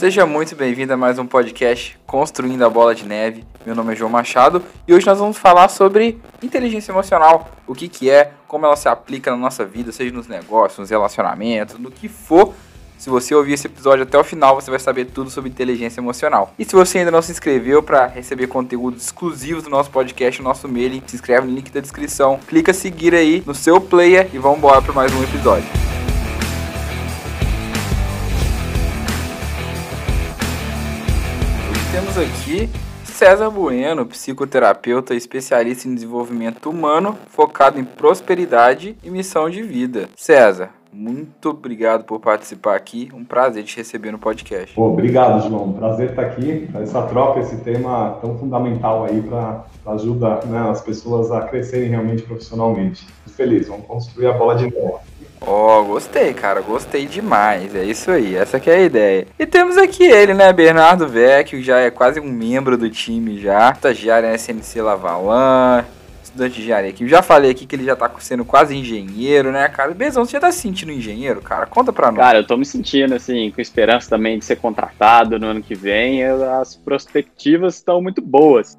Seja muito bem-vindo a mais um podcast Construindo a Bola de Neve. Meu nome é João Machado e hoje nós vamos falar sobre inteligência emocional, o que, que é, como ela se aplica na nossa vida, seja nos negócios, nos relacionamentos, no que for. Se você ouvir esse episódio até o final, você vai saber tudo sobre inteligência emocional. E se você ainda não se inscreveu para receber conteúdos exclusivos do nosso podcast, no nosso mailing, se inscreve no link da descrição, clica seguir aí no seu player e vamos embora para mais um episódio. Aqui César Bueno, psicoterapeuta especialista em desenvolvimento humano, focado em prosperidade e missão de vida. César, muito obrigado por participar aqui. Um prazer te receber no podcast. Pô, obrigado, João. Prazer estar aqui. Essa troca, esse tema tão fundamental aí para ajudar né, as pessoas a crescerem realmente profissionalmente. Feliz. Vamos construir a bola de neve. Ó, oh, gostei, cara, gostei demais. É isso aí, essa que é a ideia. E temos aqui ele, né, Bernardo Vecchio, já é quase um membro do time já, estagiário na SNC Lavalan, estudante de engenharia aqui. Já falei aqui que ele já tá sendo quase engenheiro, né, cara? Bezão, você já tá se sentindo engenheiro, cara? Conta pra nós. Cara, eu tô me sentindo, assim, com esperança também de ser contratado no ano que vem. As perspectivas estão muito boas.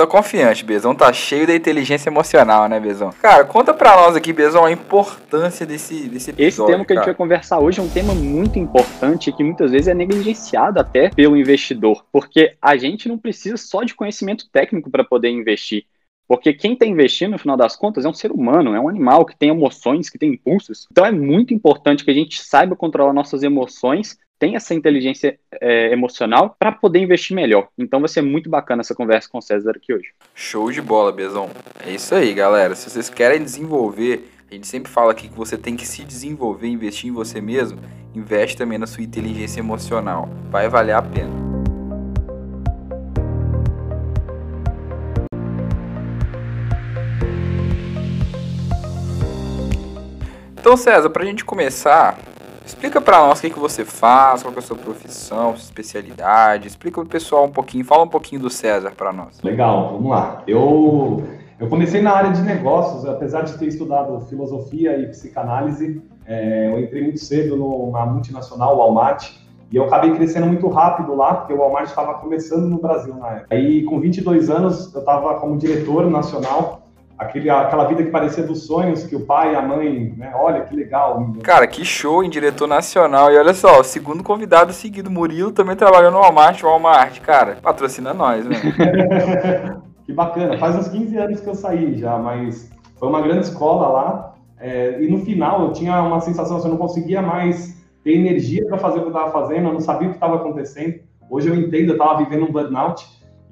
Tô confiante, Bezão tá cheio da inteligência emocional, né, Bezão? Cara, conta pra nós aqui, Bezão, a importância desse, desse episódio. Esse tema que cara. a gente vai conversar hoje é um tema muito importante que muitas vezes é negligenciado até pelo investidor, porque a gente não precisa só de conhecimento técnico para poder investir. Porque quem está investindo, no final das contas, é um ser humano, é um animal que tem emoções, que tem impulsos. Então é muito importante que a gente saiba controlar nossas emoções, tenha essa inteligência é, emocional para poder investir melhor. Então vai ser muito bacana essa conversa com o César aqui hoje. Show de bola, Bezão. É isso aí, galera. Se vocês querem desenvolver, a gente sempre fala aqui que você tem que se desenvolver, investir em você mesmo, investe também na sua inteligência emocional. Vai valer a pena. Então, César, para a gente começar, explica para nós o que, que você faz, qual é a sua profissão, sua especialidade. Explica para o pessoal um pouquinho, fala um pouquinho do César para nós. Legal, vamos lá. Eu, eu comecei na área de negócios, apesar de ter estudado filosofia e psicanálise, é, eu entrei muito cedo numa multinacional, Walmart, e eu acabei crescendo muito rápido lá, porque o Walmart estava começando no Brasil na época. Aí, com 22 anos, eu estava como diretor nacional aquele, aquela vida que parecia dos sonhos, que o pai e a mãe, né, olha que legal. Cara, que show em diretor nacional. E olha só, o segundo convidado seguido, Murilo, também trabalhou no Walmart. Walmart, cara, patrocina nós, né? que bacana. Faz uns 15 anos que eu saí já, mas foi uma grande escola lá. É, e no final eu tinha uma sensação assim, eu não conseguia mais ter energia para fazer o que eu estava fazendo, eu não sabia o que estava acontecendo. Hoje eu entendo, eu estava vivendo um burnout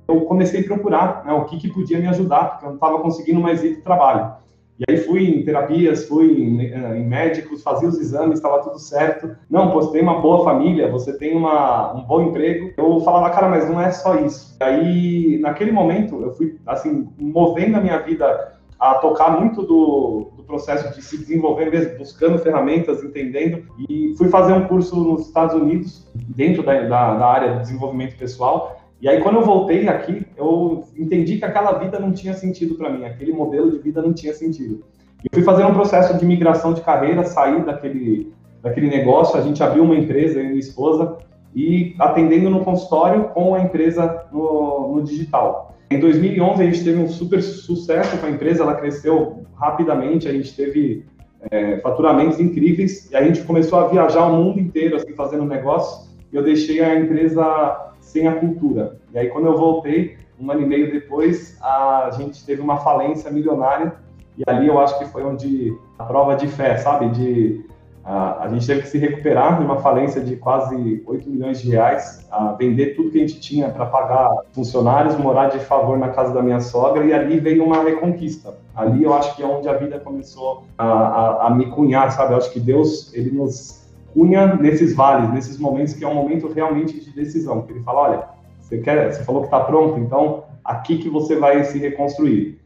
eu comecei a procurar né, o que, que podia me ajudar, porque eu não estava conseguindo mais ir para o trabalho. E aí fui em terapias, fui em, em médicos, fazia os exames, estava tudo certo. Não, pô, você tem uma boa família, você tem uma, um bom emprego. Eu falava, cara, mas não é só isso. E aí, naquele momento, eu fui, assim, movendo a minha vida a tocar muito do, do processo de se desenvolver mesmo, buscando ferramentas, entendendo. E fui fazer um curso nos Estados Unidos, dentro da, da, da área de desenvolvimento pessoal. E aí, quando eu voltei aqui, eu entendi que aquela vida não tinha sentido para mim, aquele modelo de vida não tinha sentido. E fui fazer um processo de migração de carreira, sair daquele, daquele negócio, a gente abriu uma empresa, eu e minha esposa, e atendendo no consultório com a empresa no, no digital. Em 2011, a gente teve um super sucesso com a empresa, ela cresceu rapidamente, a gente teve é, faturamentos incríveis, e a gente começou a viajar o mundo inteiro, assim, fazendo negócio, e eu deixei a empresa sem a cultura. E aí, quando eu voltei, um ano e meio depois, a gente teve uma falência milionária, e ali eu acho que foi onde a prova de fé, sabe? De a, a gente teve que se recuperar de uma falência de quase 8 milhões de reais, a vender tudo que a gente tinha para pagar funcionários, morar de favor na casa da minha sogra, e ali veio uma reconquista. Ali eu acho que é onde a vida começou a, a, a me cunhar, sabe? Eu acho que Deus, ele nos cunha nesses vales, nesses momentos que é um momento realmente de decisão. Que ele fala, olha, você quer, você falou que está pronto, então aqui que você vai se reconstruir.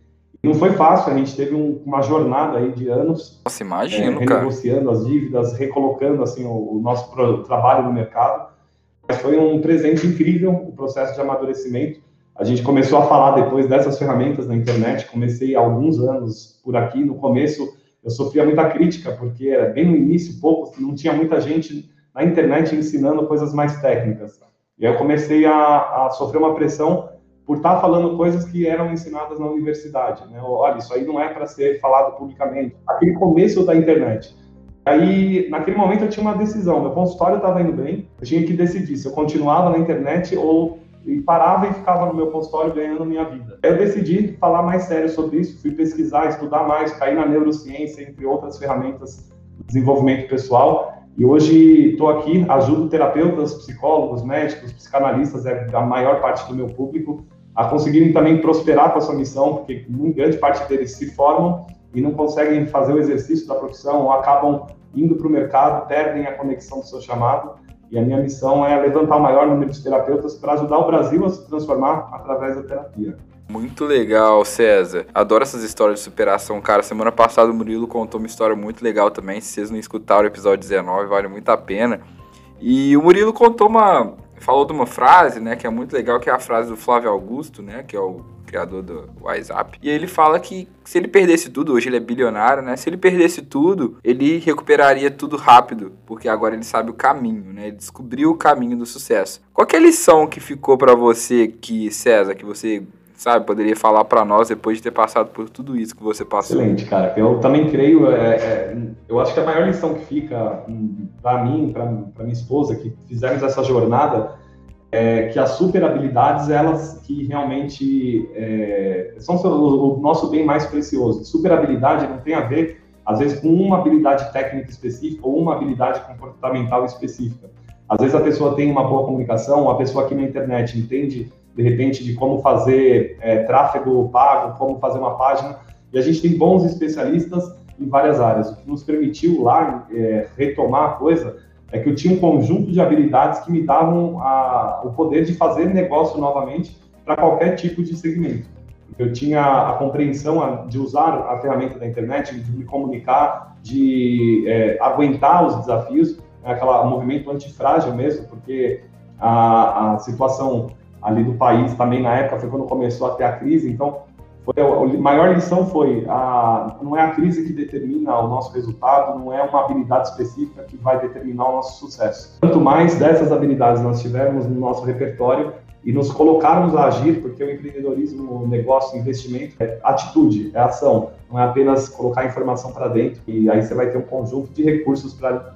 Não foi fácil, a gente teve um, uma jornada aí de anos. Nossa, imagino, é, renegociando cara. as dívidas, recolocando assim o, o nosso pro, trabalho no mercado. Mas foi um presente incrível o processo de amadurecimento. A gente começou a falar depois dessas ferramentas na internet. Comecei há alguns anos por aqui. No começo eu sofria muita crítica, porque era bem no início, pouco, não tinha muita gente na internet ensinando coisas mais técnicas. E aí eu comecei a, a sofrer uma pressão por estar falando coisas que eram ensinadas na universidade. Né? Olha, isso aí não é para ser falado publicamente. Aquele começo da internet. Aí, naquele momento, eu tinha uma decisão. Meu consultório estava indo bem, eu tinha que decidir se eu continuava na internet ou parava e ficava no meu consultório ganhando minha vida. Eu decidi falar mais sério sobre isso, fui pesquisar, estudar mais, cair na neurociência, entre outras ferramentas de desenvolvimento pessoal. E hoje estou aqui, ajudo terapeutas, psicólogos, médicos, psicanalistas, é a maior parte do meu público, a conseguirem também prosperar com a sua missão, porque grande parte deles se formam e não conseguem fazer o exercício da profissão ou acabam indo para o mercado, perdem a conexão do seu chamado. E a minha missão é levantar o maior número de terapeutas para ajudar o Brasil a se transformar através da terapia. Muito legal, César. Adoro essas histórias de superação. Cara, semana passada o Murilo contou uma história muito legal também. Se vocês não escutaram o episódio 19, vale muito a pena. E o Murilo contou uma. Falou de uma frase, né, que é muito legal, que é a frase do Flávio Augusto, né, que é o criador do WhatsApp. E ele fala que se ele perdesse tudo, hoje ele é bilionário, né? Se ele perdesse tudo, ele recuperaria tudo rápido, porque agora ele sabe o caminho, né? Ele descobriu o caminho do sucesso. Qual é a lição que ficou para você que César, que você sabe, poderia falar para nós depois de ter passado por tudo isso que você passou? Excelente, cara. Eu também creio, é, é, eu acho que a maior lição que fica hum, para mim, para minha esposa, que fizemos essa jornada, é, que as super habilidades, elas que realmente é, são o, o, nosso bem mais precioso. Super habilidade não tem a ver, às vezes, com uma habilidade técnica específica ou uma habilidade comportamental específica. Às vezes a pessoa tem uma boa comunicação, a pessoa aqui na internet entende, de repente, de como fazer é, tráfego pago, como fazer uma página, e a gente tem bons especialistas em várias áreas, o que nos permitiu lá é, retomar a coisa é que eu tinha um conjunto de habilidades que me davam a, o poder de fazer negócio novamente para qualquer tipo de segmento. Eu tinha a compreensão de usar a ferramenta da internet, de me comunicar, de é, aguentar os desafios, né, aquele movimento antifrágil mesmo, porque a, a situação ali do país também na época foi quando começou a ter a crise, então foi a, maior lição foi a, não é a crise que determina o nosso resultado, não é uma habilidade específica que vai determinar o nosso sucesso. Quanto mais dessas habilidades nós tivermos no nosso repertório e nos colocarmos a agir, porque o empreendedorismo, o negócio, o investimento é atitude, é ação, não é apenas colocar informação para dentro e aí você vai ter um conjunto de recursos para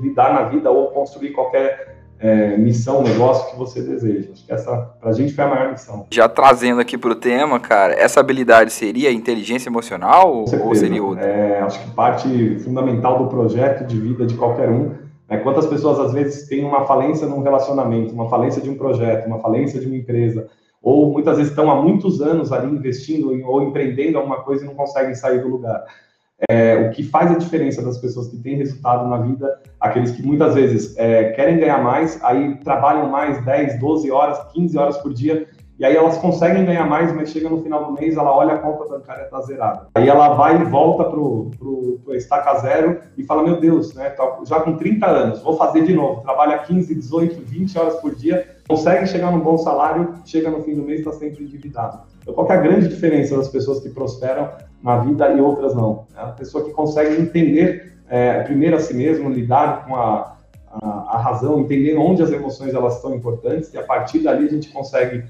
lidar na vida ou construir qualquer é, missão, negócio que você deseja. Acho que essa, pra gente, foi a maior missão. Já trazendo aqui pro tema, cara, essa habilidade seria inteligência emocional ou seria outra? É, acho que parte fundamental do projeto de vida de qualquer um. Né? Quantas pessoas, às vezes, têm uma falência num relacionamento, uma falência de um projeto, uma falência de uma empresa, ou muitas vezes estão há muitos anos ali investindo ou empreendendo alguma coisa e não conseguem sair do lugar. É, o que faz a diferença das pessoas que têm resultado na vida, aqueles que muitas vezes é, querem ganhar mais, aí trabalham mais 10, 12 horas, 15 horas por dia, e aí elas conseguem ganhar mais, mas chega no final do mês, ela olha a conta bancária está zerada. Aí ela vai e volta pro, pro, pro estaca zero e fala, meu Deus, né, já com 30 anos, vou fazer de novo, trabalha 15, 18, 20 horas por dia, consegue chegar num bom salário, chega no fim do mês, está sempre endividado. Então, qual é a grande diferença das pessoas que prosperam na vida e outras não? É a pessoa que consegue entender é, primeiro a si mesmo, lidar com a, a, a, razão, entender onde as emoções elas são importantes e a partir dali a gente consegue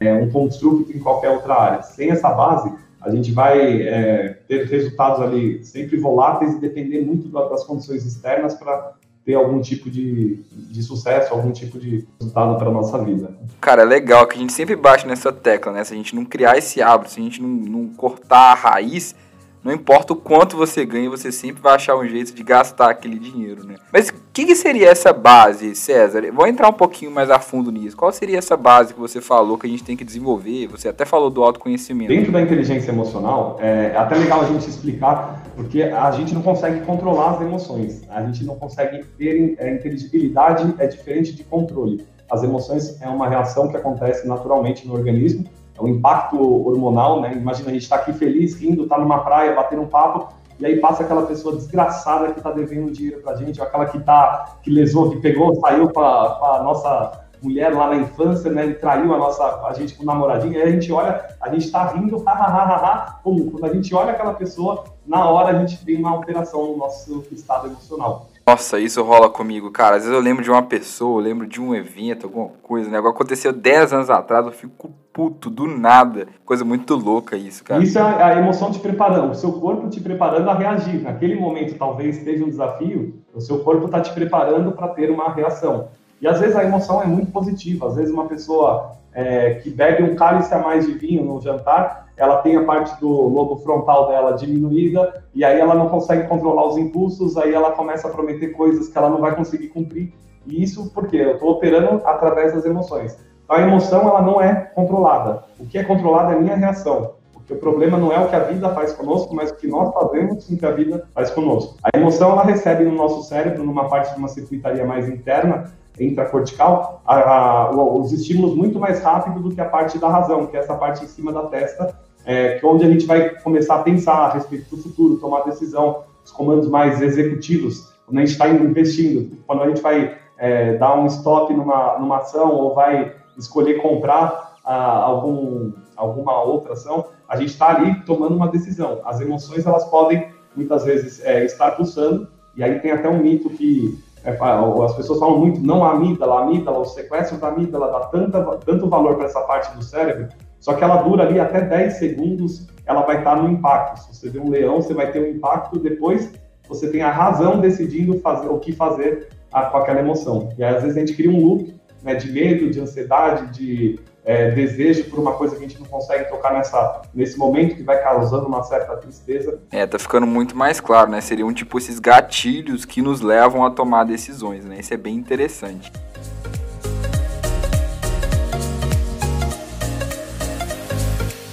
é, um construto em qualquer outra área. Sem essa base, a gente vai é, ter resultados ali sempre voláteis e depender muito das condições externas para ter algum tipo de, de sucesso, algum tipo de resultado para nossa vida. Cara, é legal que a gente sempre bate nessa tecla, né? Se a gente não criar esse hábito, se a gente não, não cortar a raiz, não importa o quanto você ganha, você sempre vai achar um jeito de gastar aquele dinheiro, né? Mas o que, que, seria essa base, César? Vou entrar um pouquinho mais a fundo nisso. Qual seria essa base que você falou que a gente tem que desenvolver? Você até falou do autoconhecimento. Dentro da inteligência emocional, é até legal a gente explicar, porque a gente não consegue controlar as emoções. A gente não consegue ter é, inteligibilidade, é diferente de controle. As emoções é uma reação que acontece naturalmente no organismo o impacto hormonal, né? Imagina a gente está aqui feliz, rindo, tá numa praia, batendo um papo, e aí passa aquela pessoa desgraçada que está devendo dinheiro para gente, ou aquela que tá, que lesou, que pegou, saiu com a, nossa mulher lá na infância, né? Ele traiu a nossa, a gente com namoradinho, aí a gente olha, a gente está rindo, ha, ha, ha, ha, Como? Quando a gente olha aquela pessoa, na hora a gente tem uma alteração no nosso estado emocional. Nossa, isso rola comigo, cara. Às vezes eu lembro de uma pessoa, eu lembro de um evento, alguma coisa, né? Agora aconteceu 10 anos atrás, eu fico puto do nada. Coisa muito louca isso, cara. Isso é a emoção te preparando, o seu corpo te preparando a reagir. Naquele momento, talvez esteja um desafio, o seu corpo está te preparando para ter uma reação. E às vezes a emoção é muito positiva. Às vezes uma pessoa é, que bebe um cálice a mais de vinho no jantar, ela tem a parte do lobo frontal dela diminuída e aí ela não consegue controlar os impulsos, aí ela começa a prometer coisas que ela não vai conseguir cumprir. E isso porque eu estou operando através das emoções. Então, a emoção ela não é controlada. O que é controlado é a minha reação. Porque o problema não é o que a vida faz conosco, mas o que nós fazemos com o que a vida faz conosco. A emoção ela recebe no nosso cérebro, numa parte de uma circuitaria mais interna, intracortical, a, a, os estímulos muito mais rápido do que a parte da razão, que é essa parte em cima da testa, é, que é onde a gente vai começar a pensar a respeito do futuro, tomar decisão, os comandos mais executivos, quando a gente está investindo, quando a gente vai é, dar um stop numa, numa ação ou vai escolher comprar algum, alguma outra ação, a gente está ali tomando uma decisão. As emoções elas podem muitas vezes é, estar pulsando e aí tem até um mito que as pessoas falam muito, não a amígdala, a amígdala, o sequestro da amígdala dá tanta, tanto valor para essa parte do cérebro, só que ela dura ali até 10 segundos, ela vai estar no impacto. Se você vê um leão, você vai ter um impacto, depois você tem a razão decidindo fazer o que fazer a, com aquela emoção. E aí, às vezes, a gente cria um loop né, de medo, de ansiedade, de é, desejo por uma coisa que a gente não consegue tocar nessa, nesse momento que vai causando uma certa tristeza. É, tá ficando muito mais claro, né? Seriam tipo esses gatilhos que nos levam a tomar decisões, né? Isso é bem interessante.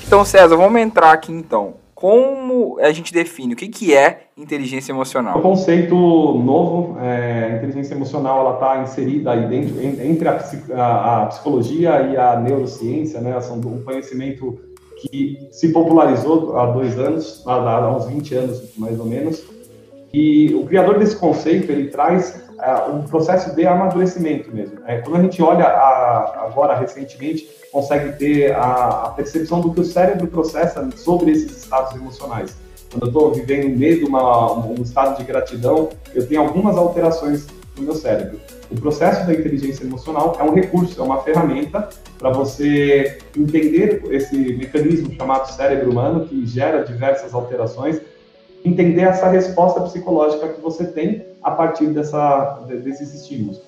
Então, César, vamos entrar aqui então. Como a gente define o que, que é inteligência emocional? É um conceito novo. É, inteligência emocional ela está inserida aí dentro entre a, a, psicologia e a neurociência, né? São um conhecimento que se popularizou há dois anos, há uns 20 anos mais ou menos. E o criador desse conceito ele traz uh, um processo de amadurecimento mesmo. É, quando a gente olha a, agora recentemente consegue ter a, a, percepção do que o cérebro processa sobre esses estados emocionais. Quando eu estou vivendo medo, uma, um estado de gratidão, eu tenho algumas alterações no meu cérebro. O processo da inteligência emocional é um recurso, é uma ferramenta para você entender esse mecanismo chamado cérebro humano que gera diversas alterações, entender essa resposta psicológica que você tem a partir dessa, desses estímulos.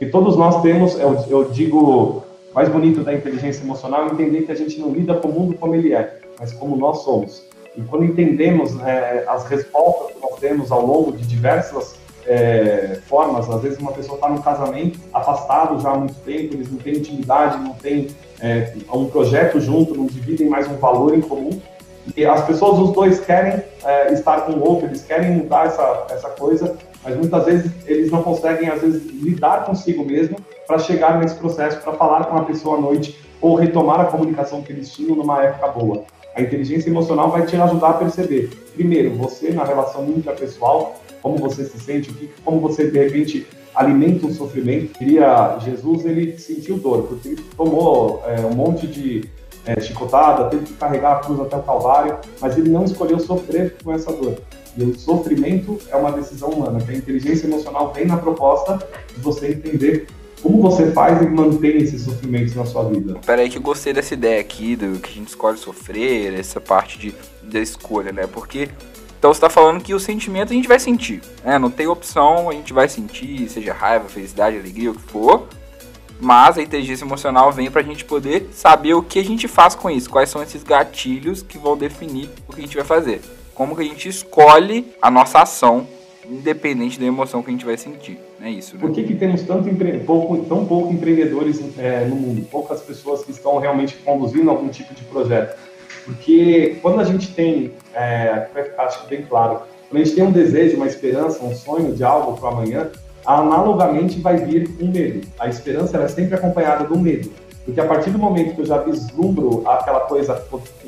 E todos nós temos, eu, eu digo mais bonito da inteligência emocional é entender que a gente não lida com o mundo como ele é, mas como nós somos. E quando entendemos é, as respostas que nós temos ao longo de diversas é, formas, às vezes uma pessoa está num casamento afastado já há muito tempo, eles não têm intimidade, não têm é, um projeto junto, não dividem mais um valor em comum. E as pessoas, os dois, querem é, estar com o outro, eles querem mudar essa, essa coisa, mas muitas vezes eles não conseguem, às vezes, lidar consigo mesmo para chegar nesse processo, para falar com a pessoa à noite ou retomar a comunicação que eles tinham numa época boa. A inteligência emocional vai te ajudar a perceber, primeiro, você na relação intrapessoal, como você se sente, como você de repente alimenta o sofrimento. Queria Jesus, ele sentiu dor, porque ele tomou é, um monte de é, chicotada, teve que carregar a cruz até o Calvário, mas ele não escolheu sofrer com essa dor. E o sofrimento é uma decisão humana, que a inteligência emocional vem na proposta de você entender como você faz e mantém esses sofrimentos na sua vida? Pera aí que eu gostei dessa ideia aqui, do que a gente escolhe sofrer, essa parte de, da escolha, né? Porque então você está falando que o sentimento a gente vai sentir, né? Não tem opção, a gente vai sentir, seja raiva, felicidade, alegria, o que for. Mas a inteligência emocional vem para a gente poder saber o que a gente faz com isso, quais são esses gatilhos que vão definir o que a gente vai fazer. Como que a gente escolhe a nossa ação independente da emoção que a gente vai sentir. É isso. Né? Por que, que temos tanto empre... pouco, tão pouco empreendedores é, no mundo? Poucas pessoas que estão realmente conduzindo algum tipo de projeto? Porque quando a gente tem, é, ficar acho bem claro, quando a gente tem um desejo, uma esperança, um sonho de algo para amanhã, analogamente vai vir um medo. A esperança é sempre acompanhada do medo. Porque a partir do momento que eu já vislumbro aquela coisa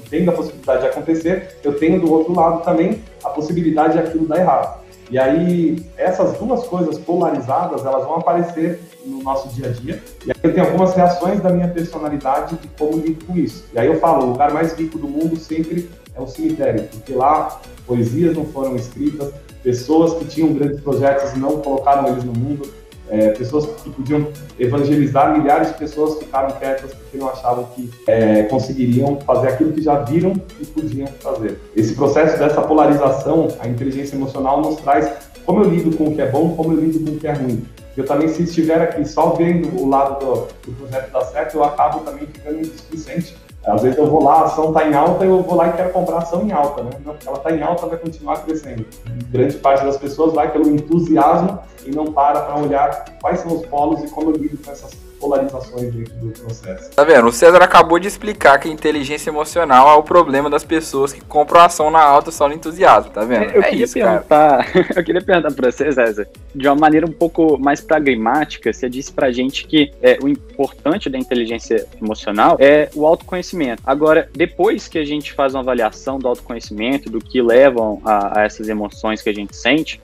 tem a possibilidade de acontecer, eu tenho do outro lado também a possibilidade de aquilo dar errado. E aí, essas duas coisas polarizadas, elas vão aparecer no nosso dia a dia. E aí eu tenho algumas reações da minha personalidade de como lido com isso. E aí eu falo, o lugar mais rico do mundo sempre é o cemitério, porque lá poesias não foram escritas, pessoas que tinham grandes projetos não colocaram eles no mundo, é, pessoas que podiam evangelizar, milhares de pessoas ficaram quietas porque não achavam que é, conseguiriam fazer aquilo que já viram e podiam fazer. Esse processo dessa polarização, a inteligência emocional nos traz como eu lido com o que é bom, como eu lido com o que é ruim. Eu também, se estiver aqui só vendo o lado do, do projeto dar certo, eu acabo também ficando displicente às vezes eu vou lá, a ação está em alta, eu vou lá e quero comprar a ação em alta, né? Não, ela está em alta, vai continuar crescendo. Grande parte das pessoas vai pelo entusiasmo e não para para olhar quais são os polos e como eu lido com essas polarizações dentro do processo. Tá vendo? O César acabou de explicar que a inteligência emocional é o problema das pessoas que compram a ação na alta só no entusiasmo, tá vendo? Eu é queria isso, perguntar, eu queria perguntar para você, César, de uma maneira um pouco mais pragmática, você disse pra gente que é, o importante da inteligência emocional é o autoconhecimento. Agora, depois que a gente faz uma avaliação do autoconhecimento, do que levam a, a essas emoções que a gente sente,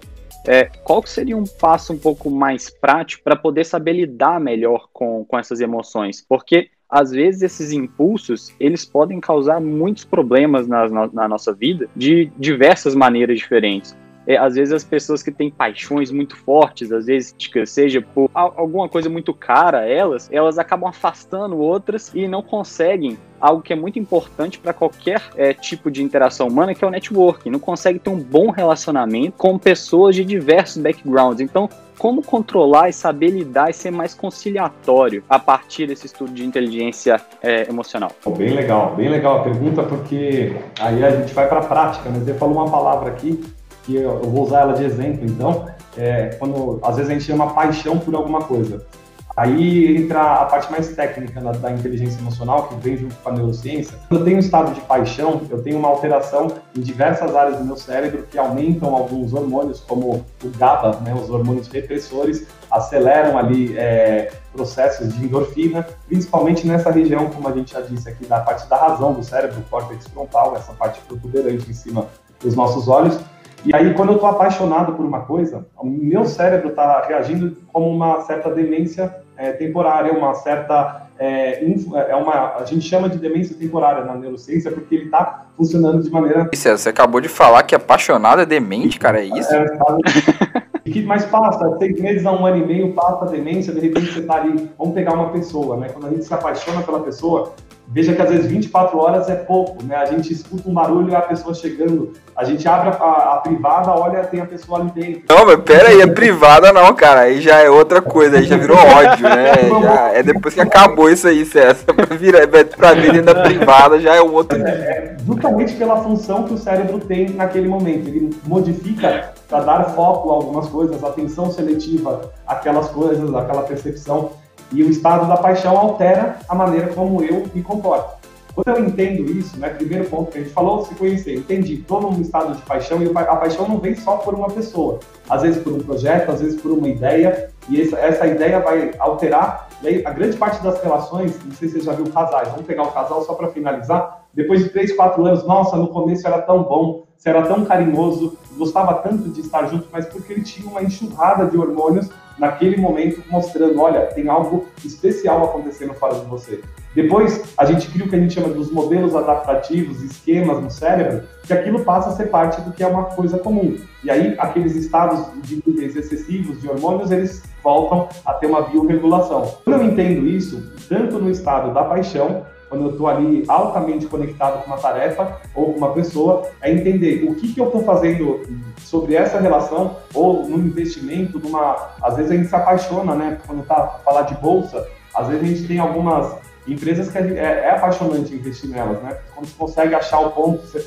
é, qual seria um passo um pouco mais prático para poder saber lidar melhor com, com essas emoções? Porque às vezes esses impulsos eles podem causar muitos problemas na, na, na nossa vida de diversas maneiras diferentes. É, às vezes as pessoas que têm paixões muito fortes, às vezes, seja por alguma coisa muito cara a elas, elas acabam afastando outras e não conseguem algo que é muito importante para qualquer é, tipo de interação humana, que é o networking. Não consegue ter um bom relacionamento com pessoas de diversos backgrounds. Então, como controlar e saber lidar e ser mais conciliatório a partir desse estudo de inteligência é, emocional? Bem legal, bem legal a pergunta, porque aí a gente vai para a prática. Né? Você falou uma palavra aqui que eu vou usar ela de exemplo, então, é, quando às vezes a gente chama paixão por alguma coisa. Aí entra a parte mais técnica da, da, inteligência emocional, que vem junto com a neurociência. Quando eu tenho um estado de paixão, eu tenho uma alteração em diversas áreas do meu cérebro que aumentam alguns hormônios, como o GABA, né, os hormônios repressores, aceleram ali é, processos de endorfina, principalmente nessa região, como a gente já disse aqui, da parte da razão do cérebro, o córtex frontal, essa parte protuberante em cima dos nossos olhos. E aí, quando eu estou apaixonado por uma coisa, o meu cérebro está reagindo como uma certa demência é, temporária, uma certa. É, é, uma, a gente chama de demência temporária na neurociência porque ele está funcionando de maneira. Isso, você acabou de falar que apaixonado é demente, cara, é isso? É, e que mais passa, seis meses a um ano e meio, passa a demência, de repente você está ali, vamos pegar uma pessoa, né? Quando a gente se apaixona pela pessoa, Veja que às vezes 24 horas é pouco, né? A gente escuta um barulho e a pessoa chegando, a gente abre a, a, privada, olha, tem a pessoa ali dentro. Não, mas pera aí, é privada não, cara, aí já é outra coisa, aí já virou ódio, né? Já, é depois que acabou isso aí, César, pra, virar, pra vir dentro da privada já é um outro. É, é, justamente pela função que o cérebro tem naquele momento, ele modifica para dar foco a algumas coisas, atenção seletiva, aquelas coisas, aquela percepção. E o estado da paixão altera a maneira como eu me comporto. Quando eu entendo isso, né, primeiro ponto que a gente falou, se conhecer, entendi, estou num estado de paixão e a paixão não vem só por uma pessoa, às vezes por um projeto, às vezes por uma ideia, e essa, essa ideia vai alterar, aí a grande parte das relações, não sei se você já viu casais, vamos pegar o casal só para finalizar, depois de três, quatro anos, nossa, no começo era tão bom, você era tão carinhoso, gostava tanto de estar junto, mas porque ele tinha uma enxurrada de hormônios naquele momento mostrando, olha, tem algo especial acontecendo fora de você. Depois, a gente cria o que a gente chama dos modelos adaptativos, esquemas no cérebro, que aquilo passa a ser parte do que é uma coisa comum. E aí, aqueles estados de níveis excessivos de hormônios, eles voltam a ter uma biorregulação. Quando eu entendo isso, tanto no estado da paixão, quando eu estou ali altamente conectado com uma tarefa ou com uma pessoa, é entender o que, que eu estou fazendo sobre essa relação ou no investimento, numa. Às vezes a gente se apaixona, né? Quando tá falar de bolsa, às vezes a gente tem algumas empresas que é, é apaixonante investir nelas, né? Quando você consegue achar o ponto, você,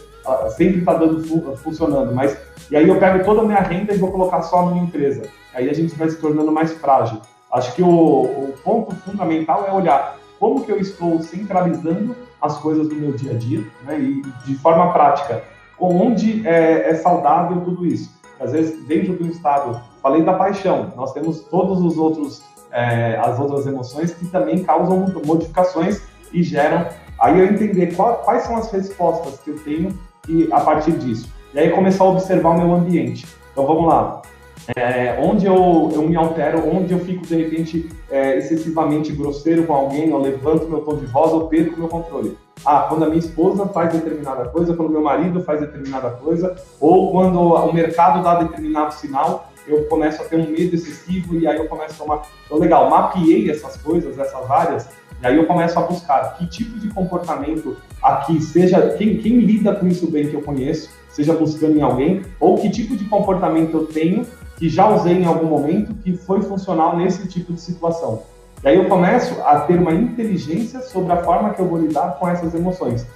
sempre está dando funcionando, mas e aí eu pego toda a minha renda e vou colocar só minha empresa. Aí a gente vai se tornando mais frágil. Acho que o, o ponto fundamental é olhar como que eu estou centralizando as coisas do meu dia a dia, né? E de forma prática, onde é, é saudável tudo isso. Às vezes, dentro do estado, falei da paixão, nós temos todos os outros, é, as outras emoções que também causam modificações e geram. Aí eu entender qual, quais são as respostas que eu tenho e a partir disso. E aí começar a observar o meu ambiente. Então vamos lá. É, onde eu, eu me altero, onde eu fico de repente é, excessivamente grosseiro com alguém, eu levanto meu tom de voz, ou perco meu controle. Ah, quando a minha esposa faz determinada coisa, quando meu marido faz determinada coisa, ou quando o mercado dá determinado sinal, eu começo a ter um medo excessivo e aí eu começo a tomar. Então, legal, mapeei essas coisas, essas áreas, e aí eu começo a buscar que tipo de comportamento aqui, seja quem, quem lida com isso bem que eu conheço, seja buscando em alguém, ou que tipo de comportamento eu tenho que já usei em algum momento que foi funcional nesse tipo de situação. E aí eu começo a ter uma inteligência sobre a forma que eu vou lidar com essas emoções.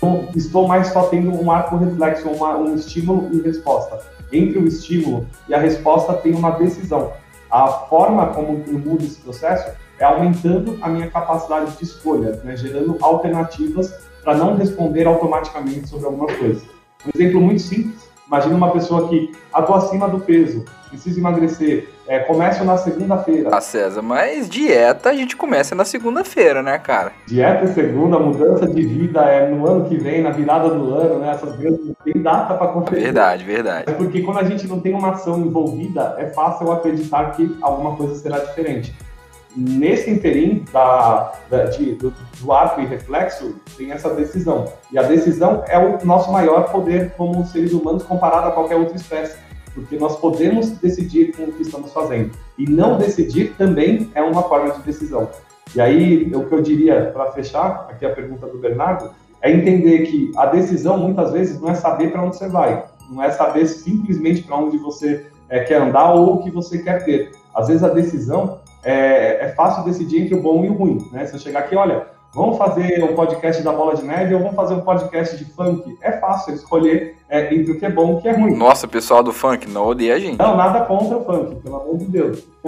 Eu não estou mais só tendo um arco reflexo, uma, um estímulo e resposta. Entre o estímulo e a resposta tem uma decisão. A forma como eu mudo esse processo é aumentando a minha capacidade de escolha, né, gerando alternativas para não responder automaticamente sobre alguma coisa. Um exemplo muito simples, imagina uma pessoa que atua acima do peso, precisa emagrecer, é, começa na segunda-feira. Ah, César, mas dieta a gente começa na segunda-feira, né, cara? Dieta é segunda, mudança de vida é no ano que vem, na virada do ano, né? Essas coisas não tem data para acontecer. Verdade, verdade. É porque quando a gente não tem uma ação envolvida, é fácil acreditar que alguma coisa será diferente nesse interim da, da de, do, do, ato e reflexo, tem essa decisão. E a decisão é o nosso maior poder como seres humanos comparado a qualquer outra espécie. Porque nós podemos decidir com o que estamos fazendo. E não decidir também é uma forma de decisão. E aí, o que eu diria, para fechar aqui a pergunta do Bernardo, é entender que a decisão, muitas vezes, não é saber para onde você vai. Não é saber simplesmente para onde você é, quer andar ou o que você quer ter. Às vezes, a decisão é, é, fácil decidir entre o bom e o ruim, né? Se eu chegar aqui, olha, vamos fazer um podcast da Bola de Neve ou vamos fazer um podcast de funk, é fácil escolher é, entre o que é bom e o que é ruim. Nossa, pessoal do funk, não odeia a gente. Não, nada contra o funk, pelo amor de Deus.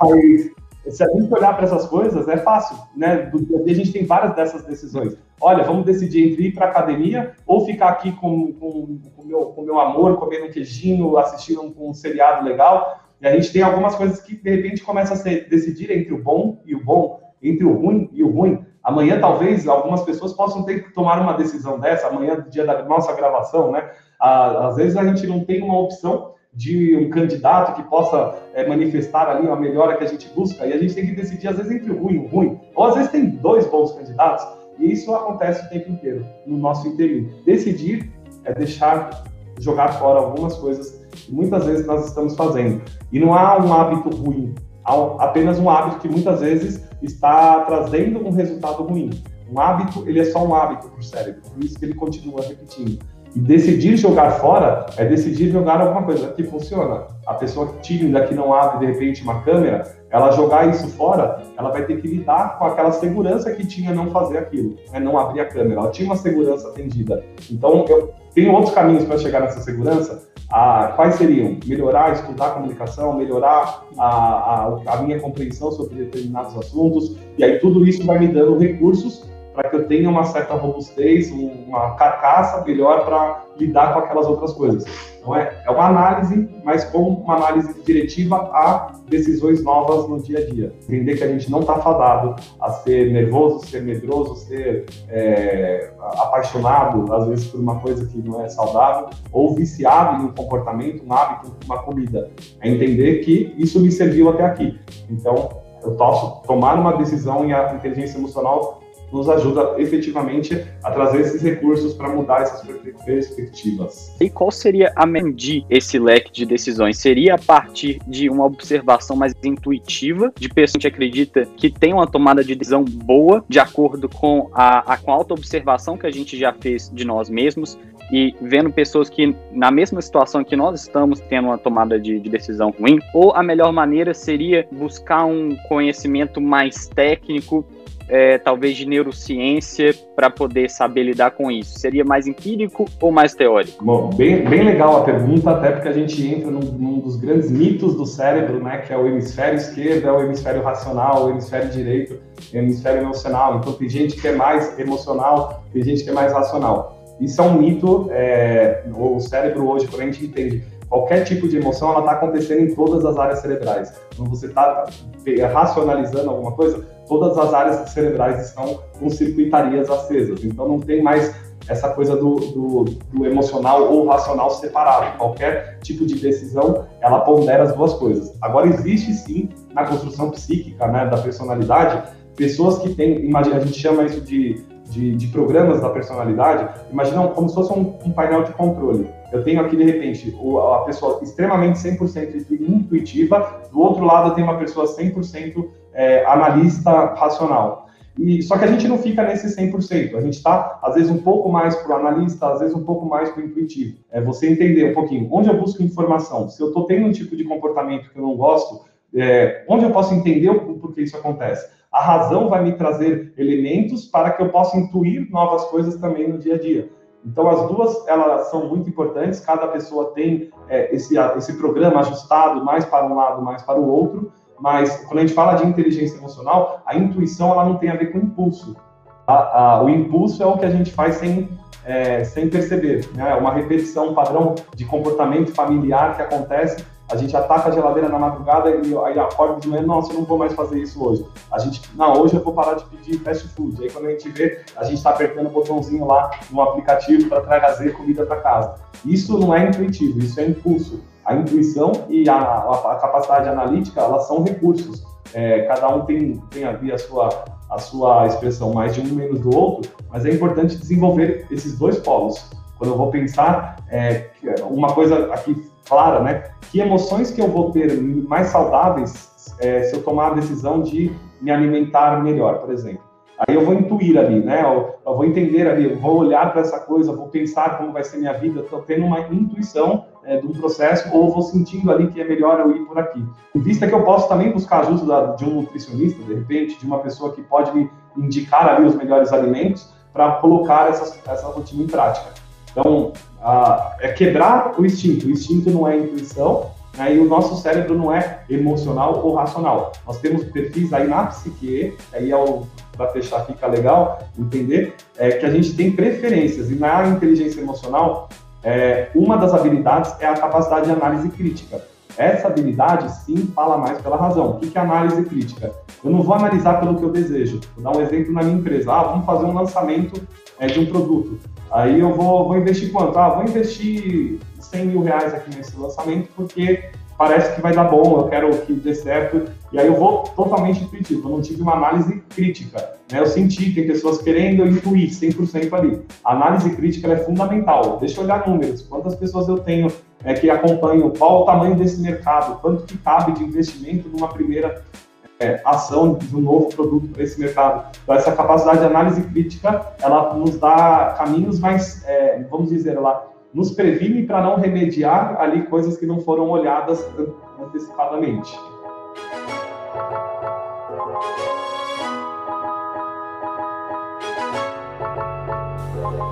Mas se a gente olhar para essas coisas, é fácil, né? Do dia a dia a gente tem várias dessas decisões. Olha, vamos decidir entre ir para academia ou ficar aqui com o com, com meu, com meu amor, comendo um queijinho, assistindo um, um seriado legal. E a gente tem algumas coisas que, de repente, começa a se decidir entre o bom e o bom, entre o ruim e o ruim. Amanhã, talvez, algumas pessoas possam ter que tomar uma decisão dessa, amanhã, dia da nossa gravação, né? Às vezes a gente não tem uma opção de um candidato que possa é, manifestar ali uma melhora que a gente busca, e a gente tem que decidir, às vezes, entre o ruim e o ruim, ou às vezes tem dois bons candidatos, e isso acontece o tempo inteiro, no nosso interior. Decidir é deixar jogar fora algumas coisas que muitas vezes nós estamos fazendo. E não há um hábito ruim, há apenas um hábito que muitas vezes está trazendo um resultado ruim. Um hábito, ele é só um hábito para o cérebro, por isso que ele continua repetindo. E decidir jogar fora é decidir jogar alguma coisa que funciona. A pessoa tímida que não abre de repente uma câmera, ela jogar isso fora, ela vai ter que lidar com aquela segurança que tinha não fazer aquilo, né? não abrir a câmera. Ela tinha uma segurança atendida. Então, eu tenho outros caminhos para chegar nessa segurança, ah, quais seriam? Melhorar, estudar a comunicação, melhorar a, a, a, minha compreensão sobre determinados assuntos, e aí tudo isso vai me dando recursos para que eu tenha uma certa robustez, uma carcaça melhor para lidar com aquelas outras coisas. Então é, é uma análise, mas com uma análise diretiva a decisões novas no dia a dia. Entender que a gente não está fadado a ser nervoso, ser medroso, ser é, apaixonado, às vezes, por uma coisa que não é saudável, ou viciado em um comportamento, um hábito, uma comida. É entender que isso me serviu até aqui. Então, eu posso tomar uma decisão e a inteligência emocional nos ajuda efetivamente a trazer esses recursos para mudar essas perspectivas. E qual seria a medir esse leque de decisões? Seria a partir de uma observação mais intuitiva, de pessoa que acredita que tem uma tomada de decisão boa, de acordo com a, a, com a auto-observação que a gente já fez de nós mesmos, e vendo pessoas que, na mesma situação que nós estamos, tendo uma tomada de, de, decisão ruim, ou a melhor maneira seria buscar um conhecimento mais técnico é, talvez de neurociência para poder saber lidar com isso? Seria mais empírico ou mais teórico? Bom, bem, bem legal a pergunta, até porque a gente entra num, num, dos grandes mitos do cérebro, né, que é o hemisfério esquerdo, é o hemisfério racional, o hemisfério direito, o hemisfério emocional. Então tem gente que é mais emocional, tem gente que é mais racional. Isso é um mito, é, o cérebro hoje, quando a gente entende qualquer tipo de emoção, ela está acontecendo em todas as áreas cerebrais. Quando você está racionalizando alguma coisa, todas as áreas cerebrais estão com circuitarias acesas. Então não tem mais essa coisa do, do, do, emocional ou racional separado. Qualquer tipo de decisão, ela pondera as duas coisas. Agora, existe sim, na construção psíquica né, da personalidade, pessoas que têm, imagina, a gente chama isso de de, de, programas da personalidade, imagina como se fosse um, um, painel de controle. Eu tenho aqui, de repente, a pessoa extremamente 100% intuitiva, do outro lado eu tenho uma pessoa 100% é, analista racional. E, só que a gente não fica nesse 100%, a gente está, às vezes, um pouco mais para o analista, às vezes, um pouco mais para o intuitivo. É você entender um pouquinho onde eu busco informação. Se eu estou tendo um tipo de comportamento que eu não gosto, é, onde eu posso entender o porquê isso acontece? A razão vai me trazer elementos para que eu possa intuir novas coisas também no dia a dia. Então, as duas elas são muito importantes. Cada pessoa tem é, esse, esse programa ajustado mais para um lado, mais para o outro. Mas quando a gente fala de inteligência emocional, a intuição ela não tem a ver com impulso. A, a, o impulso é o que a gente faz sem, é, sem perceber. Né? É uma repetição, um padrão de comportamento familiar que acontece a gente ataca a geladeira na madrugada e aí acorda de manhã, nossa, eu não vou mais fazer isso hoje. A gente, não, hoje eu vou parar de pedir fast food. Aí quando a gente vê, a gente está apertando o botãozinho lá no aplicativo para trazer comida para casa. Isso não é intuitivo, isso é impulso. A intuição e a, a, capacidade analítica, elas são recursos. É, cada um tem, tem ali a sua, a sua expressão mais de um menos do outro, mas é importante desenvolver esses dois polos. Quando eu vou pensar, é, uma coisa aqui clara, né? Que emoções que eu vou ter mais saudáveis é, se eu tomar a decisão de me alimentar melhor, por exemplo. Aí eu vou intuir ali, né? Eu, eu vou entender ali, eu vou olhar para essa coisa, vou pensar como vai ser minha vida, estou tendo uma intuição é, de um processo ou vou sentindo ali que é melhor eu ir por aqui. Em vista que eu posso também buscar ajuda de um nutricionista, de repente, de uma pessoa que pode me indicar ali os melhores alimentos para colocar essa rotina em prática. Então, é quebrar o instinto. O instinto não é intuição, né, e o nosso cérebro não é emocional ou racional. Nós temos perfis aí na psique, aí é o para fechar fica legal entender é, que a gente tem preferências e na inteligência emocional é, uma das habilidades é a capacidade de análise crítica. Essa habilidade sim fala mais pela razão. O que é análise crítica? Eu não vou analisar pelo que eu desejo. Vou dar um exemplo na minha empresa. Ah, vamos fazer um lançamento é, de um produto. Aí eu vou, vou investir quanto? Ah, vou investir 100 mil reais aqui nesse lançamento porque parece que vai dar bom, eu quero que dê certo. E aí eu vou totalmente intuitivo, eu não tive uma análise crítica. Né? Eu senti, tem pessoas querendo, intuí 100% ali. A análise crítica é fundamental. Deixa eu olhar números, quantas pessoas eu tenho é, que acompanham, qual o tamanho desse mercado, quanto que cabe de investimento numa primeira é, ação de um novo produto para esse mercado. Então, essa capacidade de análise crítica, ela nos dá caminhos mais, é, vamos dizer lá, nos previne para não remediar ali coisas que não foram olhadas antecipadamente.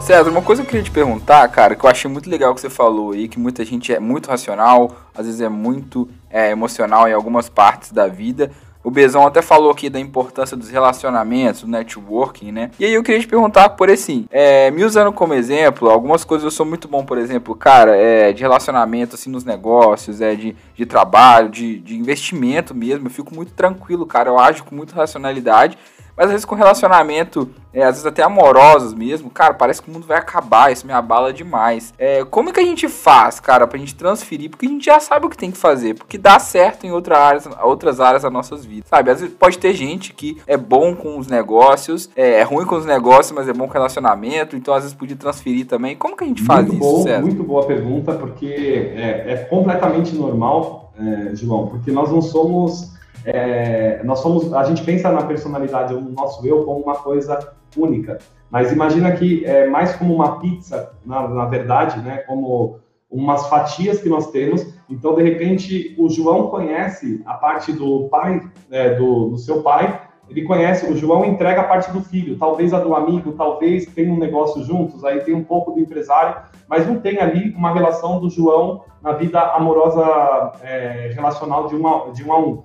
César, uma coisa que eu queria te perguntar, cara, que eu achei muito legal que você falou aí, que muita gente é muito racional, às vezes é muito é, emocional em algumas partes da vida, o Bezão até falou aqui da importância dos relacionamentos, do networking, né? E aí eu queria te perguntar, por assim, é, me usando como exemplo, algumas coisas eu sou muito bom, por exemplo, cara, é, de relacionamento, assim, nos negócios, é, de, de trabalho, de, de investimento mesmo, eu fico muito tranquilo, cara, eu ajo com muita racionalidade, mas às vezes com relacionamento, é, às vezes até amorosos mesmo, cara, parece que o mundo vai acabar, isso me abala demais. É, como é que a gente faz, cara, pra gente transferir? Porque a gente já sabe o que tem que fazer, porque dá certo em outra áreas, outras áreas das nossas vidas, sabe? Às vezes pode ter gente que é bom com os negócios, é, é ruim com os negócios, mas é bom com relacionamento, então às vezes podia transferir também. Como que a gente faz muito isso, bom, César? Muito boa pergunta, porque é, é completamente normal, é, João, porque nós não somos é, nós somos, a gente pensa na personalidade, o nosso eu, como uma coisa única. Mas imagina que é mais como uma pizza, na, na verdade, né? Como umas fatias que nós temos. Então, de repente, o João conhece a parte do pai, é, do, do seu pai, ele conhece, o João entrega a parte do filho, talvez a do amigo, talvez tenha um negócio juntos, aí tem um pouco do empresário, mas não tem ali uma relação do João na vida amorosa é, relacional de, uma, de um a um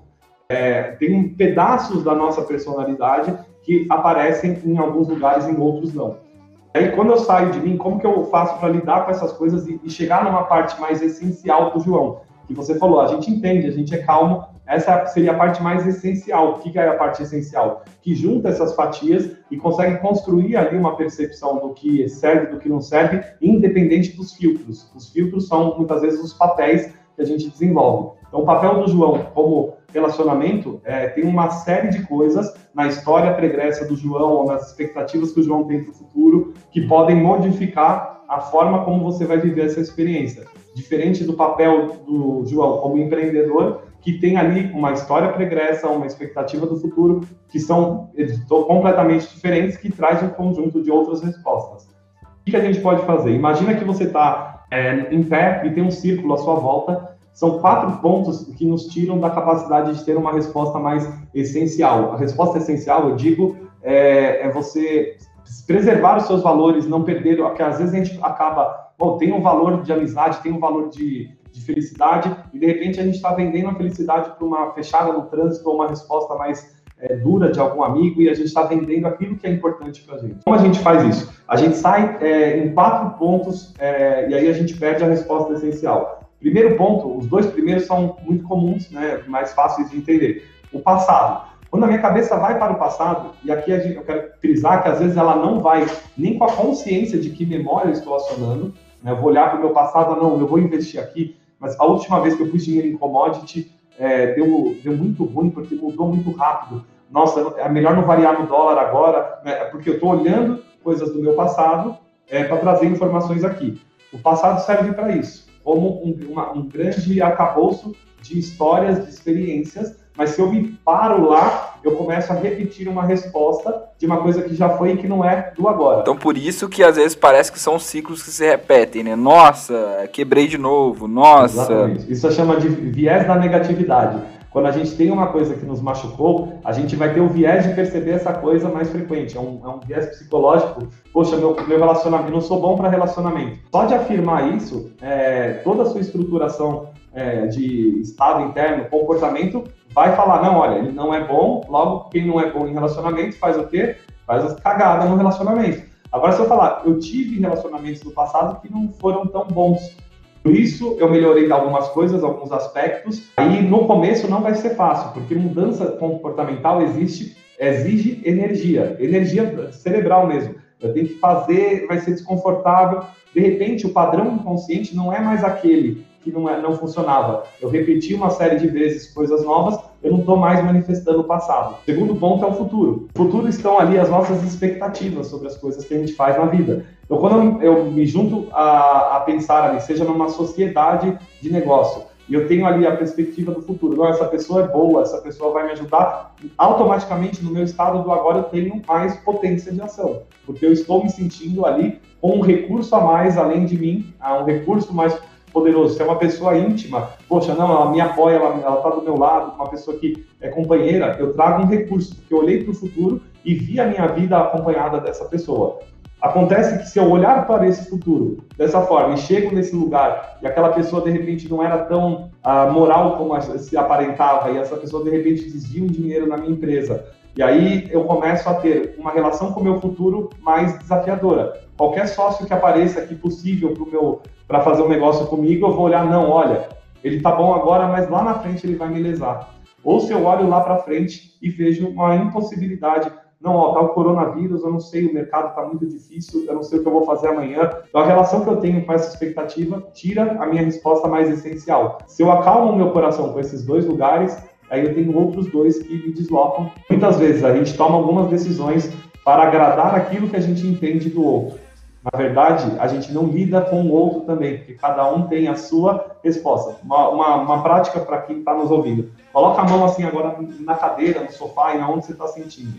é, tem pedaços da nossa personalidade que aparecem em alguns lugares, em outros não. Aí, quando eu saio de mim, como que eu faço para lidar com essas coisas e, e, chegar numa parte mais essencial do João? Que você falou, a gente entende, a gente é calmo, essa seria a parte mais essencial. O que, que é a parte essencial? Que junta essas fatias e consegue construir ali uma percepção do que serve, do que não serve, independente dos filtros. Os filtros são, muitas vezes, os papéis que a gente desenvolve. Então, o papel do João como relacionamento é, tem uma série de coisas na história pregressa do João ou nas expectativas que o João tem para o futuro que podem modificar a forma como você vai viver essa experiência. Diferente do papel do João como empreendedor, que tem ali uma história pregressa, uma expectativa do futuro, que são completamente diferentes, que traz um conjunto de outras respostas. O que a gente pode fazer? Imagina que você está é, em pé e tem um círculo à sua volta. São quatro pontos que nos tiram da capacidade de ter uma resposta mais essencial. A resposta essencial, eu digo, é, é você preservar os seus valores, não perder, porque às vezes a gente acaba, bom, tem um valor de amizade, tem um valor de, de felicidade, e de repente a gente está vendendo a felicidade para uma fechada no trânsito ou uma resposta mais é, dura de algum amigo e a gente está vendendo aquilo que é importante para a gente. Como a gente faz isso? A gente sai é, em quatro pontos é, e aí a gente perde a resposta essencial. Primeiro ponto, os dois primeiros são muito comuns, né, mais fáceis de entender. O passado. Quando a minha cabeça vai para o passado, e aqui eu quero frisar que às vezes ela não vai nem com a consciência de que memória eu estou acionando, né, eu vou olhar para o meu passado, não, eu vou investir aqui, mas a última vez que eu pus dinheiro em commodity, é, deu, deu muito ruim, porque mudou muito rápido. Nossa, é melhor não variar no dólar agora, né, é porque eu estou olhando coisas do meu passado é, para trazer informações aqui. O passado serve para isso, como um, uma, um grande arcabouço de histórias, de experiências, mas se eu me paro lá, eu começo a repetir uma resposta de uma coisa que já foi e que não é do agora. Então por isso que às vezes parece que são ciclos que se repetem, né? Nossa, quebrei de novo, nossa. Exatamente. Isso chama de viés da negatividade. Quando a gente tem uma coisa que nos machucou, a gente vai ter o viés de perceber essa coisa mais frequente. É um, é um viés psicológico. Poxa, meu, meu relacionamento, não sou bom para relacionamento. Só de afirmar isso, é, toda a sua estruturação é, de estado interno, comportamento, vai falar, não, olha, ele não é bom, logo quem não é bom em relacionamento faz o quê? Faz as cagadas no relacionamento. Agora, se eu falar, eu tive relacionamentos no passado que não foram tão bons, isso eu melhorei algumas coisas, alguns aspectos, aí no começo não vai ser fácil, porque mudança comportamental existe, exige energia, energia cerebral mesmo. Eu tenho que fazer, vai ser desconfortável. De repente, o padrão inconsciente não é mais aquele que não, é, não funcionava. Eu repeti uma série de vezes coisas novas, eu não estou mais manifestando o passado. O segundo ponto é o futuro. O futuro estão ali as nossas expectativas sobre as coisas que a gente faz na vida. Então, quando eu, me junto a, a pensar ali, seja numa sociedade de negócio, e eu tenho ali a perspectiva do futuro. Não, essa pessoa é boa, essa pessoa vai me ajudar. Automaticamente, no meu estado do agora, eu tenho mais potência de ação, porque eu estou me sentindo ali com um recurso a mais além de mim, um recurso mais poderoso. Se é uma pessoa íntima, poxa, não, ela me apoia, ela está do meu lado, uma pessoa que é companheira, eu trago um recurso, porque eu olhei para o futuro e vi a minha vida acompanhada dessa pessoa. Acontece que se eu olhar para esse futuro dessa forma e chego nesse lugar e aquela pessoa de repente não era tão uh, moral como se aparentava e essa pessoa de repente desvia um dinheiro na minha empresa e aí eu começo a ter uma relação com o meu futuro mais desafiadora. Qualquer sócio que apareça aqui possível para fazer um negócio comigo, eu vou olhar, não, olha, ele tá bom agora, mas lá na frente ele vai me lesar. Ou se eu olho lá para frente e vejo uma impossibilidade, não, ó, tá o coronavírus, eu não sei, o mercado tá muito difícil, eu não sei o que eu vou fazer amanhã. Então a relação que eu tenho com essa expectativa tira a minha resposta mais essencial. Se eu acalmo o meu coração com esses dois lugares, aí eu tenho outros dois que me deslocam. Muitas vezes a gente toma algumas decisões para agradar aquilo que a gente entende do outro. Na verdade, a gente não lida com o outro também, porque cada um tem a sua resposta. Uma, uma, uma prática para quem está nos ouvindo. Coloca a mão assim agora na cadeira, no sofá, e aonde você está sentindo.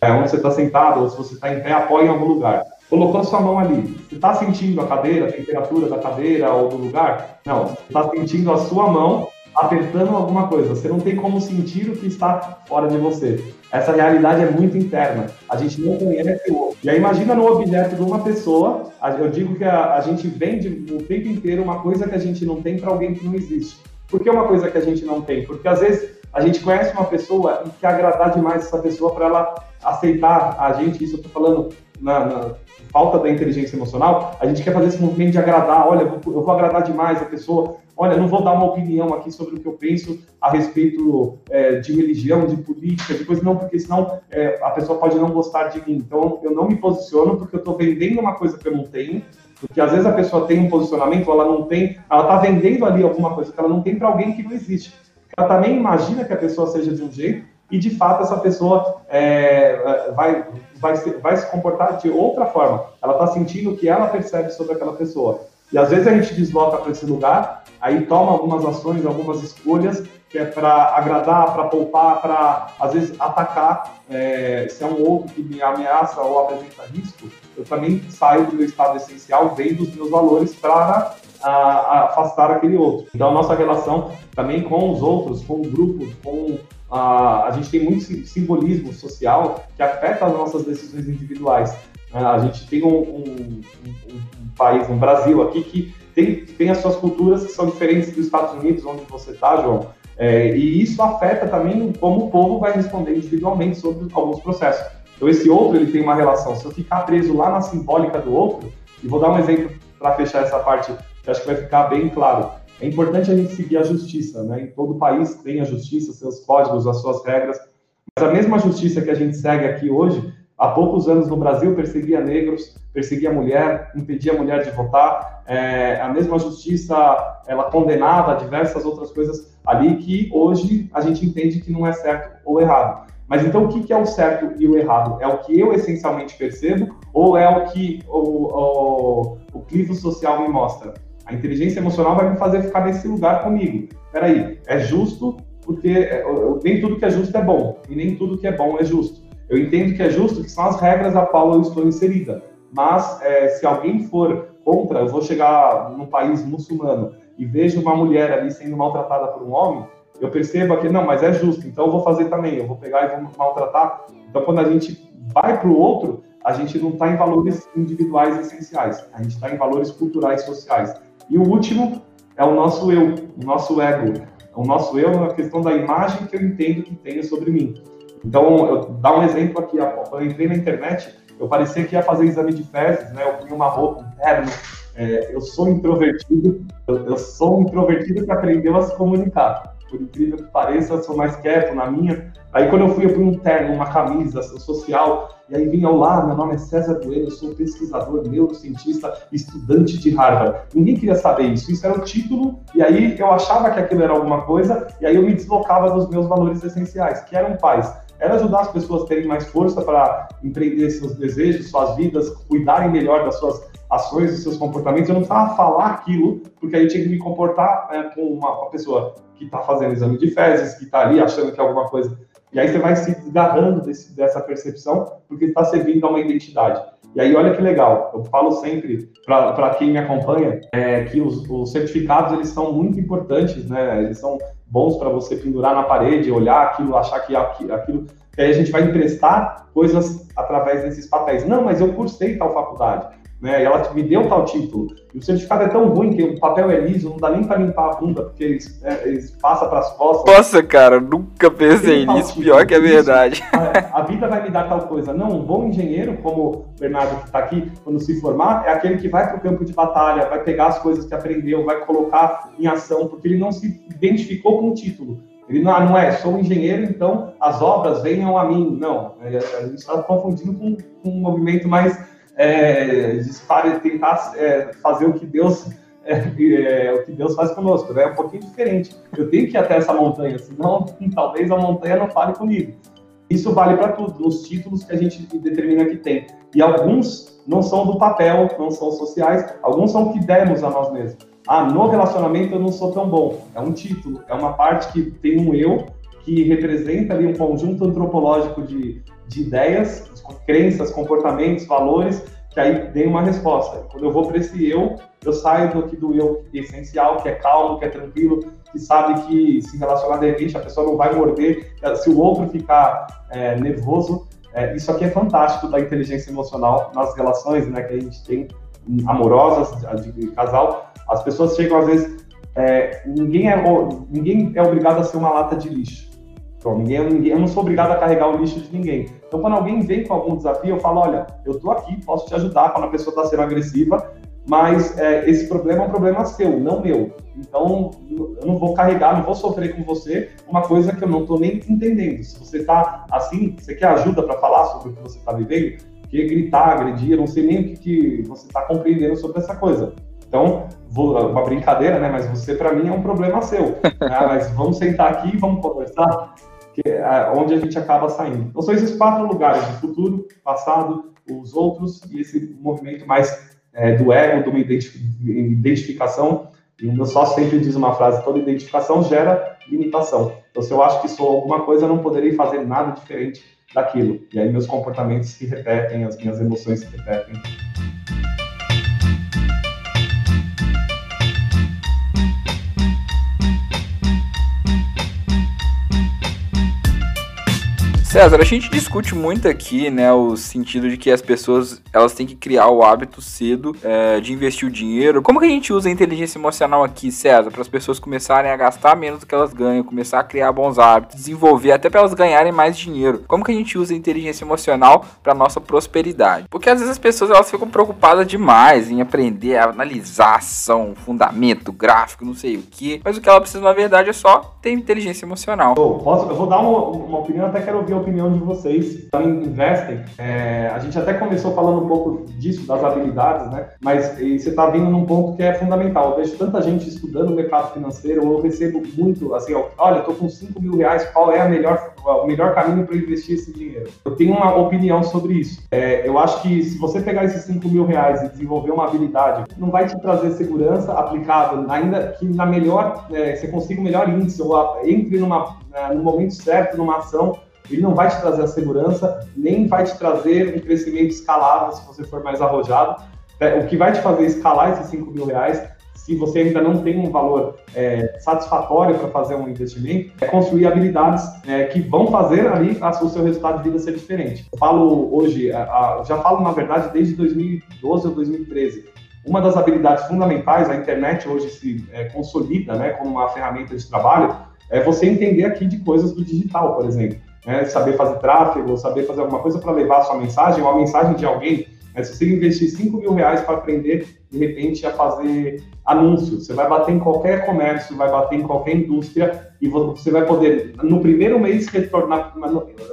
É, onde você está sentado, ou se você está em pé, apoie em algum lugar. Colocou sua mão ali. Você está sentindo a cadeira, a temperatura da cadeira ou do lugar? Não, você está sentindo a sua mão apertando alguma coisa. Você não tem como sentir o que está fora de você. Essa realidade é muito interna. A gente não conhece o outro. E aí imagina no objeto de uma pessoa, eu digo que a, a gente vende o tempo inteiro uma coisa que a gente não tem para alguém que não existe. Por que uma coisa que a gente não tem? Porque às vezes a gente conhece uma pessoa e quer agradar demais essa pessoa para ela aceitar a gente. Isso eu estou falando na, na, falta da inteligência emocional. A gente quer fazer esse movimento de agradar. Olha, eu vou, agradar demais a pessoa olha, não vou dar uma opinião aqui sobre o que eu penso a respeito é, de religião, de política, de coisa, não, porque senão é, a pessoa pode não gostar de mim. Então, eu não me posiciono porque eu estou vendendo uma coisa que eu não tenho, porque às vezes a pessoa tem um posicionamento, ela não tem, ela está vendendo ali alguma coisa que ela não tem para alguém que não existe. ela também imagina que a pessoa seja de um jeito e de fato essa pessoa é, vai, vai, vai se comportar de outra forma. Ela está sentindo o que ela percebe sobre aquela pessoa. E às vezes a gente desloca para esse lugar, aí toma algumas ações, algumas escolhas, que é para agradar, para poupar, para às vezes atacar. É, se é um outro que me ameaça ou apresenta risco, eu também saio do meu estado essencial, vendo os meus valores para afastar aquele outro. Então, a nossa relação também com os outros, com grupos, com a, a gente tem muito simbolismo social que afeta as nossas decisões individuais. Né? A gente tem um, um, um, um país, um Brasil aqui, que tem, tem as suas culturas que são diferentes dos Estados Unidos, onde você está, João. É, e isso afeta também como o povo vai responder individualmente sobre alguns processos. Então, esse outro, ele tem uma relação. Se eu ficar preso lá na simbólica do outro, e vou dar um exemplo para fechar essa parte, que acho que vai ficar bem claro. É importante a gente seguir a justiça, né? Em todo país tem a justiça, seus códigos, as suas regras. Mas a mesma justiça que a gente segue aqui hoje, há poucos anos no Brasil perseguia negros, perseguia mulher, impedia a mulher de votar. É, a mesma justiça, ela condenava diversas outras coisas ali que hoje a gente entende que não é certo ou errado. Mas então o que, é o certo e o errado? É o que eu essencialmente percebo ou é o que o, o, o clivo social me mostra? A inteligência emocional vai me fazer ficar nesse lugar comigo. Peraí, é justo porque é, nem tudo que é justo é bom e nem tudo que é bom é justo. Eu entendo que é justo que são as regras a qual eu estou inserida. Mas é, se alguém for contra, eu vou chegar num país muçulmano e vejo uma mulher ali sendo maltratada por um homem, eu percebo que não, mas é justo, então eu vou fazer também, eu vou pegar e vou maltratar. Então, quando a gente vai para o outro, a gente não está em valores individuais essenciais, a gente está em valores culturais sociais. E o último é o nosso eu, o nosso ego. O nosso eu é a questão da imagem que eu entendo que tenho sobre mim. Então, eu dar um exemplo aqui, quando eu entrei na internet, eu parecia que ia fazer exame de fezes, né? Eu punha uma roupa, um terno. É, eu sou introvertido, eu, eu sou um introvertido que aprendeu a se comunicar por incrível que pareça, eu sou mais quieto na minha. Aí quando eu fui, eu fui um terno, uma camisa social, e aí vinha lá, meu nome é César Bueno, eu sou pesquisador, neurocientista, estudante de Harvard. Ninguém queria saber isso, isso era o título, e aí eu achava que aquilo era alguma coisa, e aí eu me deslocava dos meus valores essenciais, que eram pais. Era ajudar as pessoas a terem mais força para empreender seus desejos, suas vidas, cuidarem melhor das suas ações, dos seus comportamentos. Eu não precisava falar aquilo, porque aí eu tinha que me comportar é, com uma, uma pessoa que está fazendo exame de fezes, que está ali achando que é alguma coisa. E aí você vai se desgarrando desse, dessa percepção, porque está servindo a uma identidade. E aí, olha que legal, eu falo sempre para quem me acompanha é, que os, os, certificados eles são muito importantes, né? Eles são bons para você pendurar na parede, olhar aquilo, achar que aquilo. Que aí a gente vai emprestar coisas através desses papéis. Não, mas eu cursei tal faculdade né? E ela me deu tal título. E o certificado é tão ruim que o papel é liso, não dá nem para limpar a bunda, porque eles, é, eles passam para as costas. Nossa, cara, nunca pensei nisso, pior que é verdade. A, a, vida vai me dar tal coisa. Não, um bom engenheiro, como o Bernardo que está aqui, quando se formar, é aquele que vai para o campo de batalha, vai pegar as coisas que aprendeu, vai colocar em ação, porque ele não se identificou com o título. Ele não, não é, sou um engenheiro, então as obras venham a mim. Não, é, a gente está confundindo com, com um movimento mais é, para tentar é, fazer o que Deus é, é, o que Deus faz conosco, né? É um pouquinho diferente. Eu tenho que ir até essa montanha, senão talvez a montanha não fale comigo. Isso vale para tudo, nos títulos que a gente determina que tem. E alguns não são do papel, não são sociais, alguns são que demos a nós mesmos. Ah, no relacionamento eu não sou tão bom. É um título, é uma parte que tem um eu que representa ali um conjunto antropológico de, de ideias, crenças, comportamentos, valores, que aí tem uma resposta. Quando eu vou para esse eu, eu saio do, aqui do eu essencial, que é calmo, que é tranquilo, que sabe que se relacionar de repente a pessoa não vai morder, se o outro ficar é, nervoso. É, isso aqui é fantástico da inteligência emocional nas relações né, que a gente tem amorosas, de, de casal. As pessoas chegam às vezes, é, ninguém, é, ninguém é obrigado a ser uma lata de lixo. Então, ninguém, ninguém, eu não sou obrigado a carregar o lixo de ninguém. Então, quando alguém vem com algum desafio, eu falo: olha, eu estou aqui, posso te ajudar quando a pessoa está sendo agressiva, mas é, esse problema é um problema seu, não meu. Então, eu não vou carregar, não vou sofrer com você uma coisa que eu não estou nem entendendo. Se você está assim, você quer ajuda para falar sobre o que você está vivendo, que gritar, agredir, eu não sei nem o que, que você está compreendendo sobre essa coisa. Então, uma brincadeira, né? Mas você, para mim, é um problema seu. ah, mas vamos sentar aqui vamos conversar, que é onde a gente acaba saindo. Então, são esses quatro lugares: o futuro, passado, os outros e esse movimento mais é, do ego, de uma identificação. E o meu sócio sempre diz uma frase: toda identificação gera limitação. Então, se eu acho que sou alguma coisa, eu não poderei fazer nada diferente daquilo. E aí, meus comportamentos se repetem, as minhas emoções se repetem. César, a gente discute muito aqui, né, o sentido de que as pessoas elas têm que criar o hábito cedo é, de investir o dinheiro. Como que a gente usa a inteligência emocional aqui, César, para as pessoas começarem a gastar menos do que elas ganham, começar a criar bons hábitos, desenvolver até para elas ganharem mais dinheiro? Como que a gente usa a inteligência emocional para nossa prosperidade? Porque às vezes as pessoas elas ficam preocupadas demais em aprender a analisar ação, fundamento, gráfico, não sei o que, mas o que ela precisa na verdade é só ter inteligência emocional. Posso, eu vou dar uma, uma opinião, até quero ouvir opinião de vocês. Também investem. É, a gente até começou falando um pouco disso, das habilidades, né? Mas você está vindo num ponto que é fundamental. Eu vejo tanta gente estudando o mercado financeiro, eu recebo muito, assim, olha, estou com 5 mil reais, qual é a melhor, o melhor caminho para investir esse dinheiro? Eu tenho uma opinião sobre isso. É, eu acho que se você pegar esses 5 mil reais e desenvolver uma habilidade, não vai te trazer segurança aplicável, ainda que na melhor, é, você consiga o melhor índice, ou entre numa, no momento certo, numa ação, ele não vai te trazer a segurança, nem vai te trazer um crescimento escalável se você for mais arrojado. É, o que vai te fazer escalar esses 5 mil reais, se você ainda não tem um valor é, satisfatório para fazer um investimento, é construir habilidades é, que vão fazer ali o seu resultado de vida ser diferente. Eu falo hoje, já falo na verdade desde 2012 ou 2013. Uma das habilidades fundamentais, a internet hoje se é, consolida né, como uma ferramenta de trabalho, é você entender aqui de coisas do digital, por exemplo né, saber fazer tráfego, saber fazer alguma coisa para levar a sua mensagem, ou a mensagem de alguém. Né, se você investir 5 mil reais para aprender, de repente, a fazer anúncios, você vai bater em qualquer comércio, vai bater em qualquer indústria e você vai poder, no primeiro mês, retornar,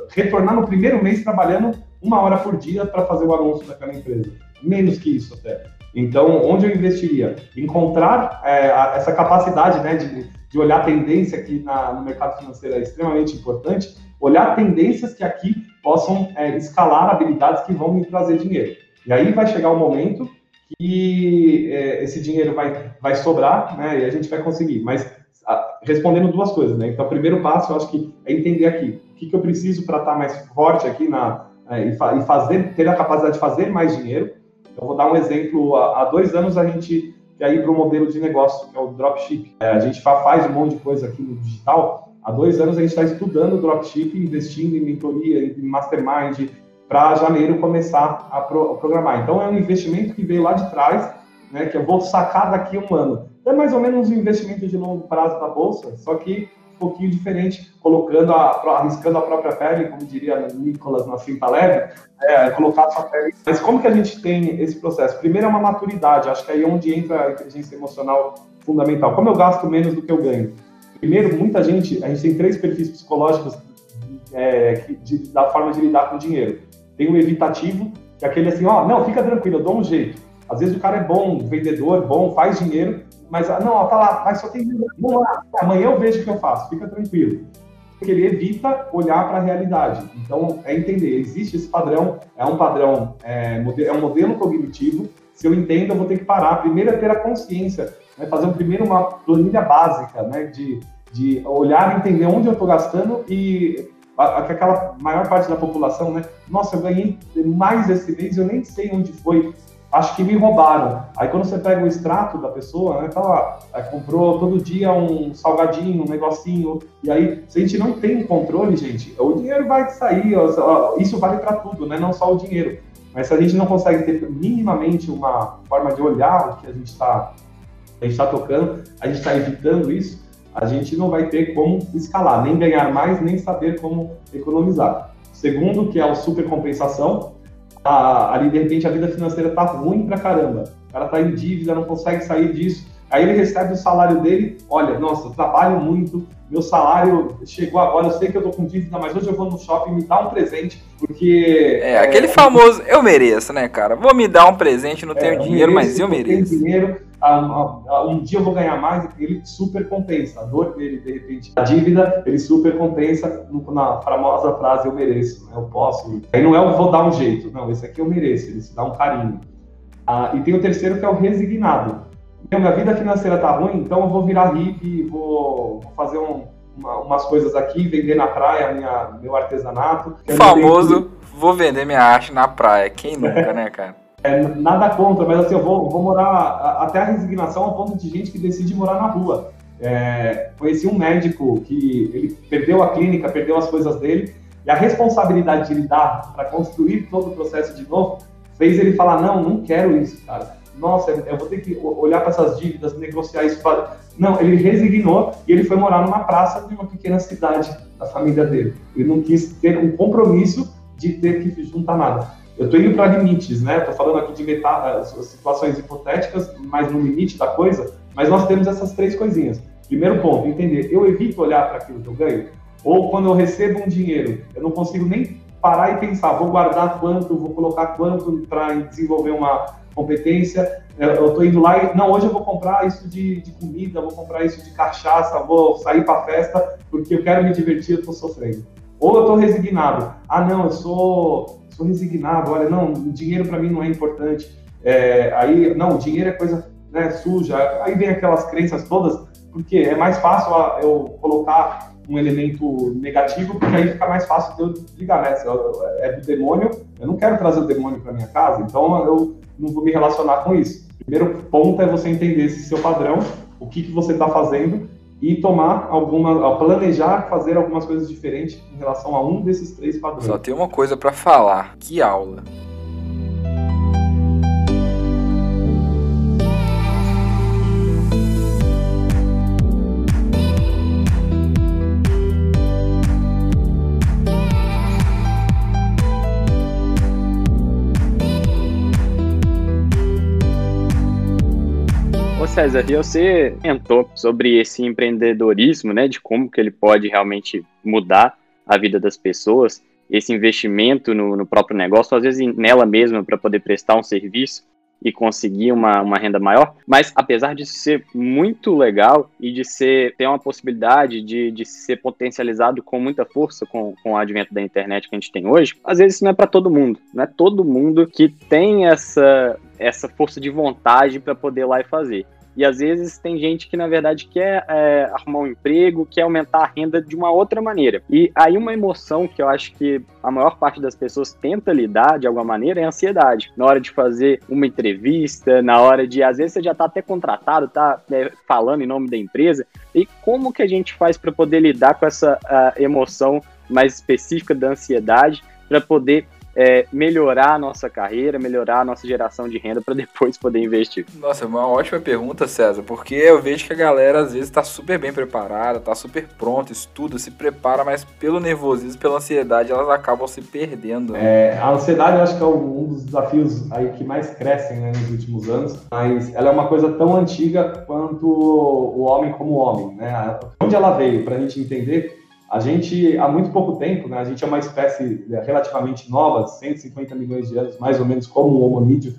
retornar no primeiro mês trabalhando uma hora por dia para fazer o anúncio daquela empresa. Menos que isso até. Então, onde eu investiria? Encontrar é, essa capacidade né, de, de olhar a tendência que na, no mercado financeiro é extremamente importante olhar tendências que aqui possam é, escalar habilidades que vão me trazer dinheiro. E aí vai chegar o um momento que é, esse dinheiro vai, vai sobrar, né, e a gente vai conseguir. Mas a, respondendo duas coisas, né? Então, o primeiro passo, eu acho que é entender aqui o que, que eu preciso para estar tá mais forte aqui na, é, e, fa, e, fazer, ter a capacidade de fazer mais dinheiro. Eu vou dar um exemplo. Há, há dois anos a gente quer ir para um modelo de negócio, que é o dropship. É, a gente faz um monte de coisa aqui no digital, Há dois anos a gente está estudando dropship, investindo em mentoria, em mastermind, para janeiro começar a, pro, a, programar. Então é um investimento que veio lá de trás, né, que eu vou sacar daqui a um ano. É mais ou menos um investimento de longo prazo da bolsa, só que um pouquinho diferente, colocando a, arriscando a própria pele, como diria Nicolas na cinta leve, é, colocar a sua pele. Mas como que a gente tem esse processo? Primeiro é uma maturidade, acho que aí é onde entra a inteligência emocional fundamental. Como eu gasto menos do que eu ganho? Primeiro, muita gente, a gente tem três perfis psicológicos é, de, da forma de lidar com o dinheiro. Tem o evitativo, que é aquele assim, ó, não, fica tranquilo, eu dou um jeito. Às vezes o cara é bom, vendedor, bom, faz dinheiro, mas ah, não, ó, tá lá, mas só tem vamos lá, amanhã eu vejo o que eu faço, fica tranquilo. Porque ele evita olhar para a realidade. Então, é entender, existe esse padrão, é um padrão, é, é um modelo cognitivo. Se eu entendo, eu vou ter que parar. Primeiro é ter a consciência né, fazer um, primeiro uma planilha básica, né, de, de olhar e entender onde eu estou gastando e aquela maior parte da população, né, nossa, eu ganhei mais esse mês, eu nem sei onde foi, acho que me roubaram. Aí quando você pega o extrato da pessoa, né, tá lá, comprou todo dia um salgadinho, um negocinho, e aí, se a gente não tem controle, gente, o dinheiro vai sair, isso vale para tudo, né, não só o dinheiro. Mas se a gente não consegue ter minimamente uma forma de olhar o que a gente está a gente está tocando, a gente está evitando isso, a gente não vai ter como escalar, nem ganhar mais, nem saber como economizar. Segundo, que é a supercompensação, a, ali de repente a vida financeira está ruim pra caramba, o cara está em dívida, não consegue sair disso, aí ele recebe o salário dele, olha, nossa, eu trabalho muito, meu salário chegou agora, eu sei que eu tô com dívida, mas hoje eu vou no shopping me dar um presente, porque... É, aquele é, famoso, eu mereço, né, cara? Vou me dar um presente, não é, tenho dinheiro, mereço, mas eu mereço. Tenho dinheiro, um, um, dia eu vou ganhar mais, ele super compensa. A dor dele, de repente, a dívida, ele super compensa na famosa frase eu mereço, né? eu posso. Aí não é eu vou dar um jeito, não, esse aqui eu mereço, ele se dá um carinho. Ah, e tem o terceiro que é o resignado. Minha vida financeira tá ruim, então eu vou virar hippie, vou, vou fazer um, uma, umas coisas aqui, vender na praia minha, meu artesanato. O famoso, vou vender minha arte na praia. Quem nunca, né, cara? É, nada contra, mas assim, eu vou, vou morar até a resignação ao ponto de gente que decide morar na rua. É, conheci um médico que ele perdeu a clínica, perdeu as coisas dele, e a responsabilidade de ele dar para construir todo o processo de novo fez ele falar: Não, não quero isso, cara. Nossa, eu vou ter que olhar para essas dívidas, negociar isso. Não, ele resignou e ele foi morar numa praça de uma pequena cidade da família dele. Ele não quis ter um compromisso de ter que juntar nada. Eu estou indo para limites, né? Estou falando aqui de situações hipotéticas, mas no limite da coisa. Mas nós temos essas três coisinhas. Primeiro ponto, entender. Eu evito olhar para aquilo que eu ganho. Ou quando eu recebo um dinheiro, eu não consigo nem parar e pensar, vou guardar quanto, vou colocar quanto para desenvolver uma competência. Eu estou indo lá e, não, hoje eu vou comprar isso de, de comida, vou comprar isso de cachaça, vou sair para festa, porque eu quero me divertir, eu estou sofrendo. Ou eu estou resignado. Ah, não, eu sou resignado, olha, não, o dinheiro para mim não é importante. É, aí, não, o dinheiro é coisa né, suja. Aí vem aquelas crenças todas, porque é mais fácil eu colocar um elemento negativo, porque aí fica mais fácil de eu ligar, né? É do demônio, eu não quero trazer o demônio para minha casa, então eu não vou me relacionar com isso. Primeiro ponto é você entender esse seu padrão, o que, que você está fazendo e tomar alguma, planejar fazer algumas coisas diferentes em relação a um desses três padrões. Só tem uma coisa para falar. Que aula! César, e você comentou sobre esse empreendedorismo, né, de como que ele pode realmente mudar a vida das pessoas, esse investimento no, no próprio negócio, às vezes nela mesma para poder prestar um serviço e conseguir uma, uma renda maior, mas apesar de ser muito legal e de ser ter uma possibilidade de, de ser potencializado com muita força com, com o advento da internet que a gente tem hoje, às vezes isso não é para todo mundo, não é todo mundo que tem essa, essa força de vontade para poder ir lá e fazer. E às vezes tem gente que, na verdade, quer é, arrumar um emprego, quer aumentar a renda de uma outra maneira. E aí, uma emoção que eu acho que a maior parte das pessoas tenta lidar de alguma maneira é a ansiedade. Na hora de fazer uma entrevista, na hora de. Às vezes você já está até contratado, está né, falando em nome da empresa. E como que a gente faz para poder lidar com essa emoção mais específica da ansiedade, para poder é, melhorar a nossa carreira, melhorar a nossa geração de renda para depois poder investir? Nossa, uma ótima pergunta, César, porque eu vejo que a galera às vezes está super bem preparada, está super pronta, estuda, se prepara, mas pelo nervosismo, pela ansiedade, elas acabam se perdendo. Né? É, a ansiedade eu acho que é um dos desafios aí que mais crescem né, nos últimos anos, mas ela é uma coisa tão antiga quanto o homem como homem. Né? Onde ela veio, para a gente entender, a gente, há muito pouco tempo, né, a gente é uma espécie relativamente nova, 150 milhões de anos, mais ou menos como o homonídeo,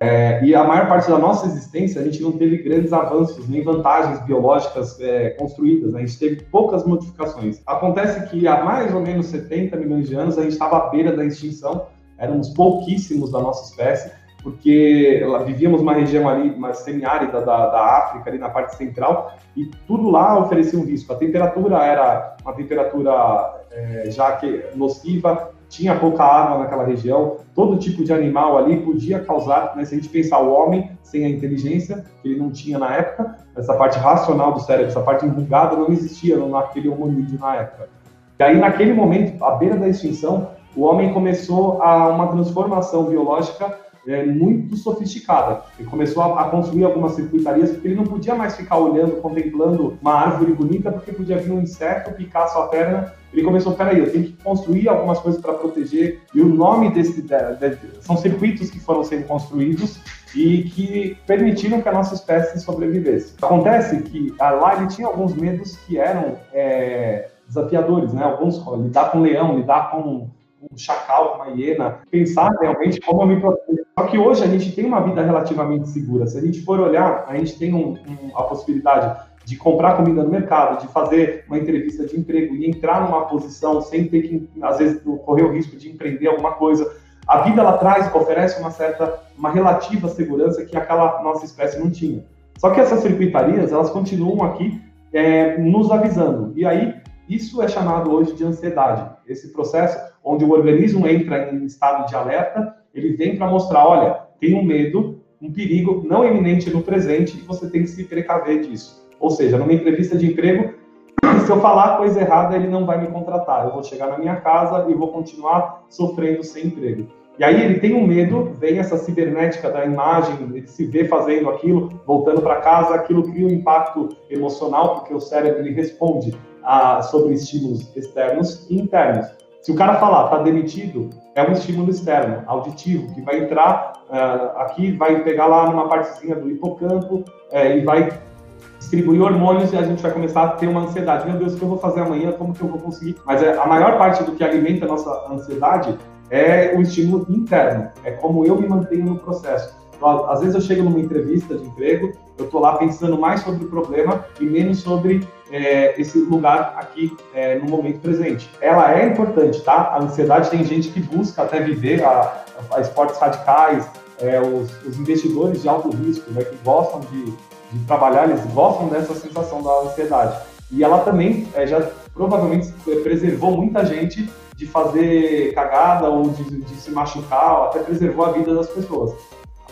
é, e a maior parte da nossa existência a gente não teve grandes avanços, nem vantagens biológicas é, construídas, né? a gente teve poucas modificações. Acontece que há mais ou menos 70 milhões de anos a gente estava à beira da extinção, éramos pouquíssimos da nossa espécie, porque vivíamos uma região ali, mais semiárida da, da África, ali na parte central, e tudo lá oferecia um risco. A temperatura era uma temperatura é, já que nociva, tinha pouca água naquela região, todo tipo de animal ali podia causar, né, se a gente pensar o homem sem a inteligência, que ele não tinha na época, essa parte racional do cérebro, essa parte enrugada não existia naquele homonídeo na época. E aí, naquele momento, à beira da extinção, o homem começou a uma transformação biológica é, muito sofisticada. Ele começou a, a, construir algumas circuitarias porque ele não podia mais ficar olhando, contemplando uma árvore bonita porque podia vir um inseto picar sua perna. Ele começou, peraí, eu tenho que construir algumas coisas para proteger. E o nome desse de, de, são circuitos que foram sendo construídos e que permitiram que a nossa espécie sobrevivesse. Acontece que lá ele tinha alguns medos que eram é, desafiadores, né? Alguns lidar com leão, lidar com um chacal, uma hiena, pensar realmente como eu me. Só que hoje a gente tem uma vida relativamente segura. Se a gente for olhar, a gente tem um, um, a possibilidade de comprar comida no mercado, de fazer uma entrevista de emprego e entrar numa posição sem ter que, às vezes, correr o risco de empreender alguma coisa. A vida lá atrás oferece uma certa, uma relativa segurança que aquela nossa espécie não tinha. Só que essas circuitarias, elas continuam aqui é, nos avisando. E aí, isso é chamado hoje de ansiedade. Esse processo onde o organismo entra em estado de alerta, ele vem para mostrar, olha, tem um medo, um perigo não iminente no presente e você tem que se precaver disso. Ou seja, numa entrevista de emprego, se eu falar coisa errada, ele não vai me contratar. Eu vou chegar na minha casa e vou continuar sofrendo sem emprego. E aí ele tem um medo, vem essa cibernética da imagem, ele se vê fazendo aquilo, voltando para casa, aquilo cria um impacto emocional, porque o cérebro ele responde sobre estímulos externos e internos. Se o cara falar, está demitido, é um estímulo externo, auditivo, que vai entrar uh, aqui, vai pegar lá numa partezinha do hipocampo uh, e vai distribuir hormônios e a gente vai começar a ter uma ansiedade. Meu Deus, o que eu vou fazer amanhã? Como que eu vou conseguir? Mas é, a maior parte do que alimenta a nossa ansiedade é o estímulo interno, é como eu me mantenho no processo. Então, às vezes eu chego numa entrevista de emprego, eu estou lá pensando mais sobre o problema e menos sobre é, esse lugar aqui é, no momento presente. Ela é importante, tá? A ansiedade tem gente que busca até viver a, a esportes radicais, é, os, os, investidores de alto risco, né, que gostam de, de, trabalhar, eles gostam dessa sensação da ansiedade. E ela também é, já provavelmente preservou muita gente de fazer cagada ou de, de se machucar, até preservou a vida das pessoas.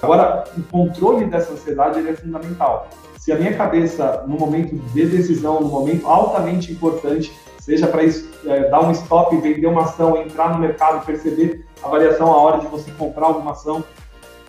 Agora, o controle dessa ansiedade é fundamental. Se a minha cabeça, no momento de decisão, no momento altamente importante, seja para é, dar um stop, vender uma ação, entrar no mercado, perceber a variação, a hora de você comprar alguma ação,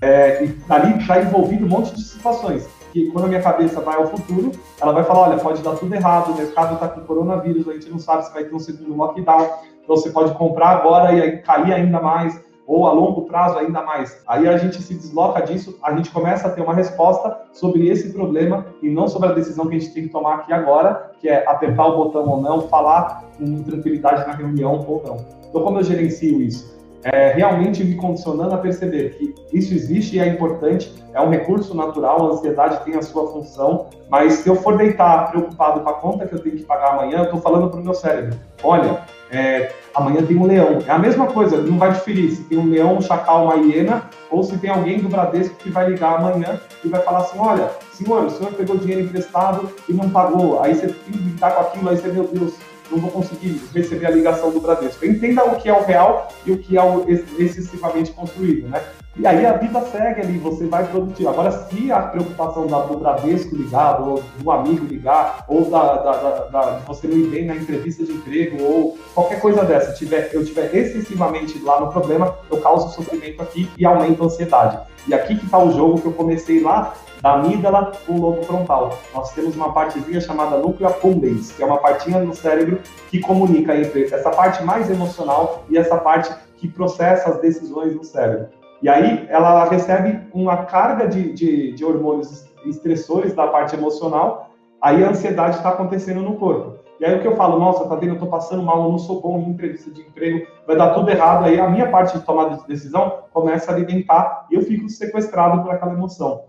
é, e ali está envolvido um monte de situações. Que quando a minha cabeça vai ao futuro, ela vai falar: olha, pode dar tudo errado, o mercado está com coronavírus, a gente não sabe se vai ter um segundo lockdown, então você pode comprar agora e aí cair ainda mais, ou a longo prazo ainda mais. Aí a gente se desloca disso, a gente começa a ter uma resposta sobre esse problema e não sobre a decisão que a gente tem que tomar aqui agora, que é apertar o botão ou não, falar com tranquilidade na reunião ou não. Então, como eu gerencio isso? É, realmente me condicionando a perceber que isso existe e é importante, é um recurso natural, a ansiedade tem a sua função, mas se eu for deitar preocupado com a conta que eu tenho que pagar amanhã, eu estou falando para o meu cérebro, olha, é, amanhã tem um leão. É a mesma coisa, não vai diferir se tem um leão, um chacal, uma hiena, ou se tem alguém do Bradesco que vai ligar amanhã e vai falar assim, olha, senhor, o senhor pegou dinheiro emprestado e não pagou, aí você tem que lidar com aquilo, aí você, meu Deus, não vou conseguir receber a ligação do Bradesco. Entenda o que é o real e o que é o excessivamente construído, né? E aí a vida segue ali, você vai produtivo. Agora, se a preocupação da, do Bradesco ligar, ou do amigo ligar, ou da, da, da, da você não ir bem na entrevista de emprego, ou qualquer coisa dessa, tiver, eu tiver excessivamente lá no problema, eu causo sofrimento aqui e aumento a ansiedade. E aqui que está o jogo que eu comecei lá da amígdala o lobo frontal. Nós temos uma partezinha chamada núcleo accumbens, que é uma partinha no cérebro que comunica entre essa parte mais emocional e essa parte que processa as decisões no cérebro. E aí ela recebe uma carga de, de, de hormônios estressores da parte emocional, aí a ansiedade está acontecendo no corpo. E aí o que eu falo, nossa, tá vendo, eu tô passando mal, eu não sou bom em entrevista de emprego, vai dar tudo errado, aí a minha parte de tomada de decisão começa a alimentar e eu fico sequestrado por aquela emoção.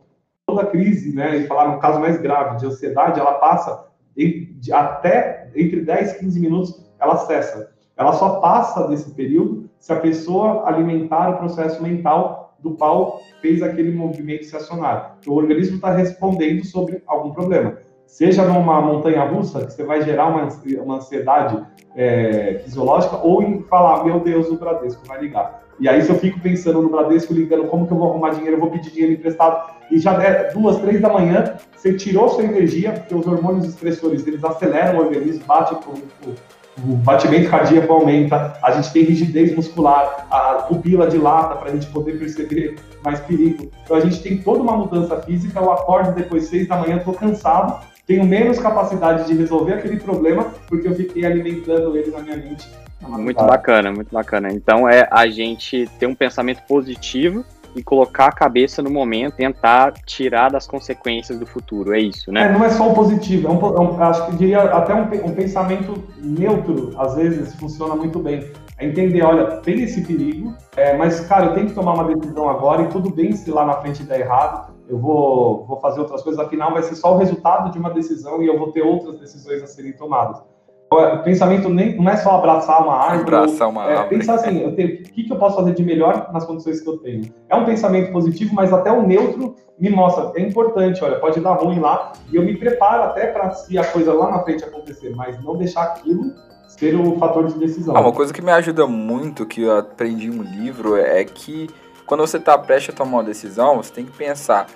Toda crise, né, e falar no caso mais grave de ansiedade, ela passa até entre 10 e 15 minutos, ela cessa. Ela só passa desse período se a pessoa alimentar o processo mental do qual fez aquele movimento se acionar. O organismo está respondendo sobre algum problema. Seja numa montanha russa, que você vai gerar uma, uma ansiedade é, fisiológica, ou em falar, meu Deus, o Bradesco vai ligar. E aí, se eu fico pensando no Bradesco ligando, como que eu vou arrumar dinheiro, eu vou pedir dinheiro emprestado, e já é duas, três da manhã, você tirou sua energia, porque os hormônios estressores, eles aceleram o organismo, bate com, com o batimento cardíaco aumenta, a gente tem rigidez muscular, a pupila dilata para a gente poder perceber mais perigo. Então a gente tem toda uma mudança física, eu acordo depois seis da manhã, estou cansado, tenho menos capacidade de resolver aquele problema porque eu fiquei alimentando ele na minha mente. Muito bacana, muito bacana. Então é a gente ter um pensamento positivo e colocar a cabeça no momento, tentar tirar das consequências do futuro. É isso, né? É, não é só o positivo, é um, é um, acho que diria até um, um, pensamento neutro, às vezes funciona muito bem. É entender, olha, tem esse perigo, é, mas, cara, eu tenho que tomar uma decisão agora e tudo bem se lá na frente der errado, eu vou, vou fazer outras coisas, afinal vai ser só o resultado de uma decisão e eu vou ter outras decisões a serem tomadas. O pensamento nem, não é só abraçar uma árvore. Abraçar uma é, árvore. Pensar assim, o que, que eu posso fazer de melhor nas condições que eu tenho? É um pensamento positivo, mas até o neutro me mostra, é importante, olha, pode dar ruim lá, e eu me preparo até para se a coisa lá na frente acontecer, mas não deixar aquilo ser o fator de decisão. Ah, uma coisa que me ajuda muito, que eu aprendi em um livro, é que quando você está prestes a tomar uma decisão, você tem que pensar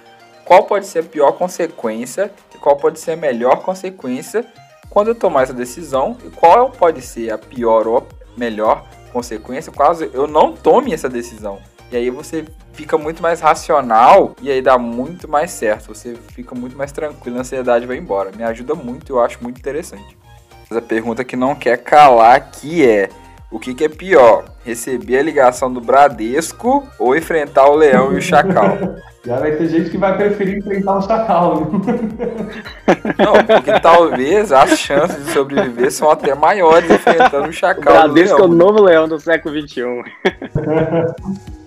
qual pode ser a pior consequência e qual pode ser a melhor consequência quando eu tomar essa decisão qual pode ser a pior ou melhor consequência caso eu não tome essa decisão. E aí você fica muito mais racional e aí dá muito mais certo. Você fica muito mais tranquilo, a ansiedade vai embora. Me ajuda muito, eu acho muito interessante. Mas a pergunta que não quer calar aqui é: o que, que é pior? Receber a ligação do Bradesco ou enfrentar o leão e o chacal? Já vai ter gente que vai preferir enfrentar o chacal. Viu? Não, porque talvez as chances de sobreviver são até maiores enfrentando o chacal. O Bradesco é o novo leão do século XXI.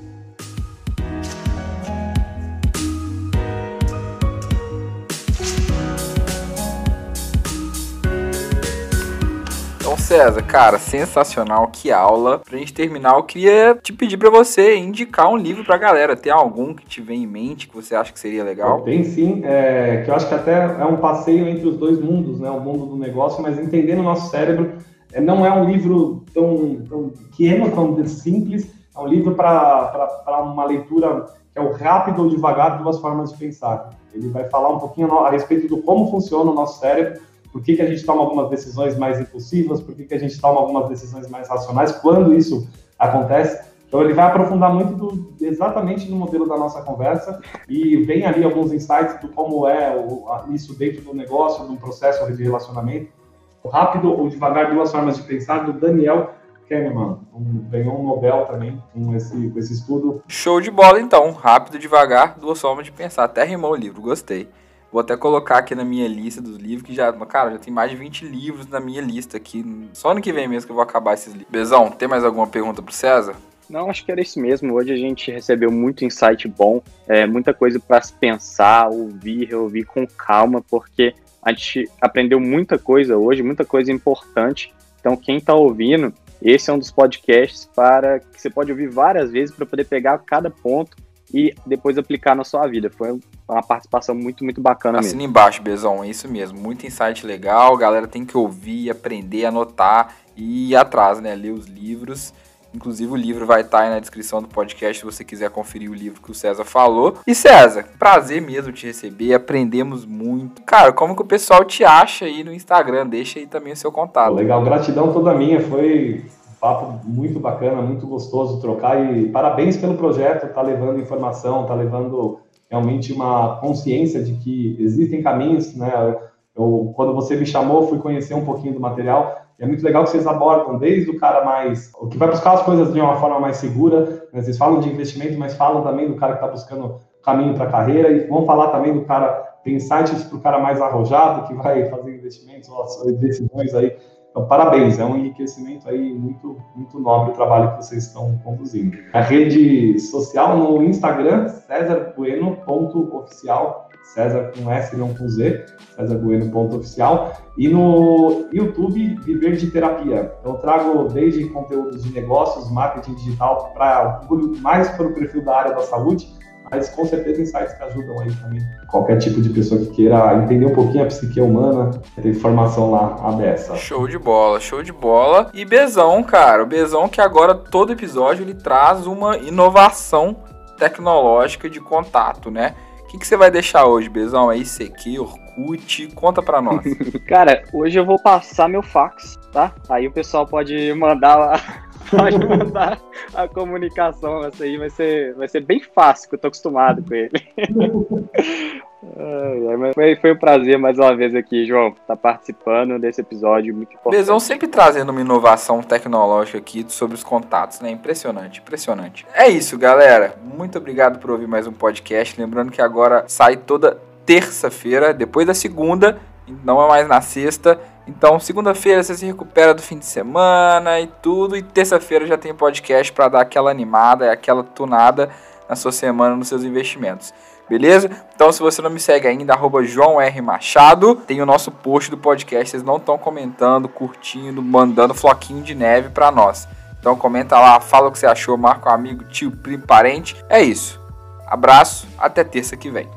César, cara, sensacional, que aula. Pra gente terminar, eu queria te pedir para você indicar um livro pra galera. Tem algum que te vem em mente que você acha que seria legal? Tem sim, é, que eu acho que até é um passeio entre os dois mundos, né? O mundo do negócio, mas entendendo o nosso cérebro. É, não é um livro tão, tão pequeno, tão simples, é um livro para uma leitura que é o rápido ou devagar, duas formas de pensar. Ele vai falar um pouquinho a respeito do como funciona o nosso cérebro por que, que a gente toma algumas decisões mais impulsivas, por que, que a gente toma algumas decisões mais racionais, quando isso acontece. Então, ele vai aprofundar muito do, exatamente no modelo da nossa conversa e vem ali alguns insights do como é o, isso dentro do negócio, de um processo de relacionamento. O rápido ou devagar, duas formas de pensar, do Daniel Kahneman. Um, ganhou um Nobel também com esse, com esse estudo. Show de bola, então. Rápido, devagar, duas formas de pensar. Até rimou o livro, gostei. Vou até colocar aqui na minha lista dos livros, que já, cara, já tem mais de 20 livros na minha lista aqui. Só ano que vem mesmo que eu vou acabar esses livros. Bezão, tem mais alguma pergunta pro César? Não, acho que era isso mesmo. Hoje a gente recebeu muito insight bom, é, muita coisa para se pensar, ouvir, ouvir com calma, porque a gente aprendeu muita coisa hoje, muita coisa importante. Então, quem está ouvindo, esse é um dos podcasts para que você pode ouvir várias vezes para poder pegar cada ponto e depois aplicar na sua vida. Foi uma participação muito, muito bacana Assina mesmo. embaixo, Bezão, é isso mesmo. Muito insight legal, galera tem que ouvir, aprender, anotar e ir atrás, né? Ler os livros. Inclusive o livro vai estar aí na descrição do podcast se você quiser conferir o livro que o César falou. E César, prazer mesmo te receber, aprendemos muito. Cara, como que o pessoal te acha aí no Instagram? Deixa aí também o seu contato. Legal, gratidão toda minha, foi papo muito bacana, muito gostoso trocar e parabéns pelo projeto, tá levando informação, tá levando realmente uma consciência de que existem caminhos, né? Eu, quando você me chamou, fui conhecer um pouquinho do material. E é muito legal que vocês abordam desde o cara mais, o que vai buscar as coisas de uma forma mais segura. Né? Vocês falam de investimento, mas falam também do cara que está buscando caminho para a carreira e vão falar também do cara tem insights para o cara mais arrojado que vai fazer investimentos decisões aí então, parabéns, é um enriquecimento aí muito, muito nobre o trabalho que vocês estão conduzindo. A rede social no Instagram, cesarbueno.oficial, César com S não com Z, cesarbueno.oficial, e no YouTube, Viver de Terapia. Eu trago desde conteúdos de negócios, marketing digital, para mais para o perfil da área da saúde, mas com certeza insights que ajudam aí também qualquer tipo de pessoa que queira entender um pouquinho a psique humana, ter informação lá abessa. Show de bola, show de bola. E Bezão, cara, o Bezão que agora todo episódio ele traz uma inovação tecnológica de contato, né? O que, que você vai deixar hoje, Bezão? É ICQ, Orkut? Conta pra nós. Cara, hoje eu vou passar meu fax, tá? Aí o pessoal pode mandar lá pode mandar a comunicação. Essa aí vai ser, vai ser bem fácil, que eu tô acostumado com ele. foi, foi um prazer mais uma vez aqui, João, estar tá participando desse episódio muito importante. Bezão sempre trazendo uma inovação tecnológica aqui sobre os contatos, né? Impressionante, impressionante. É isso, galera. Muito obrigado por ouvir mais um podcast. Lembrando que agora sai toda terça-feira, depois da segunda, não é mais na sexta. Então, segunda-feira você se recupera do fim de semana e tudo, e terça-feira já tem podcast para dar aquela animada, aquela tunada na sua semana nos seus investimentos. Beleza? Então, se você não me segue ainda, arroba João R. Machado, tem o nosso post do podcast. Vocês não estão comentando, curtindo, mandando floquinho de neve para nós. Então comenta lá, fala o que você achou, marca um amigo, tio, primo, parente. É isso. Abraço, até terça que vem.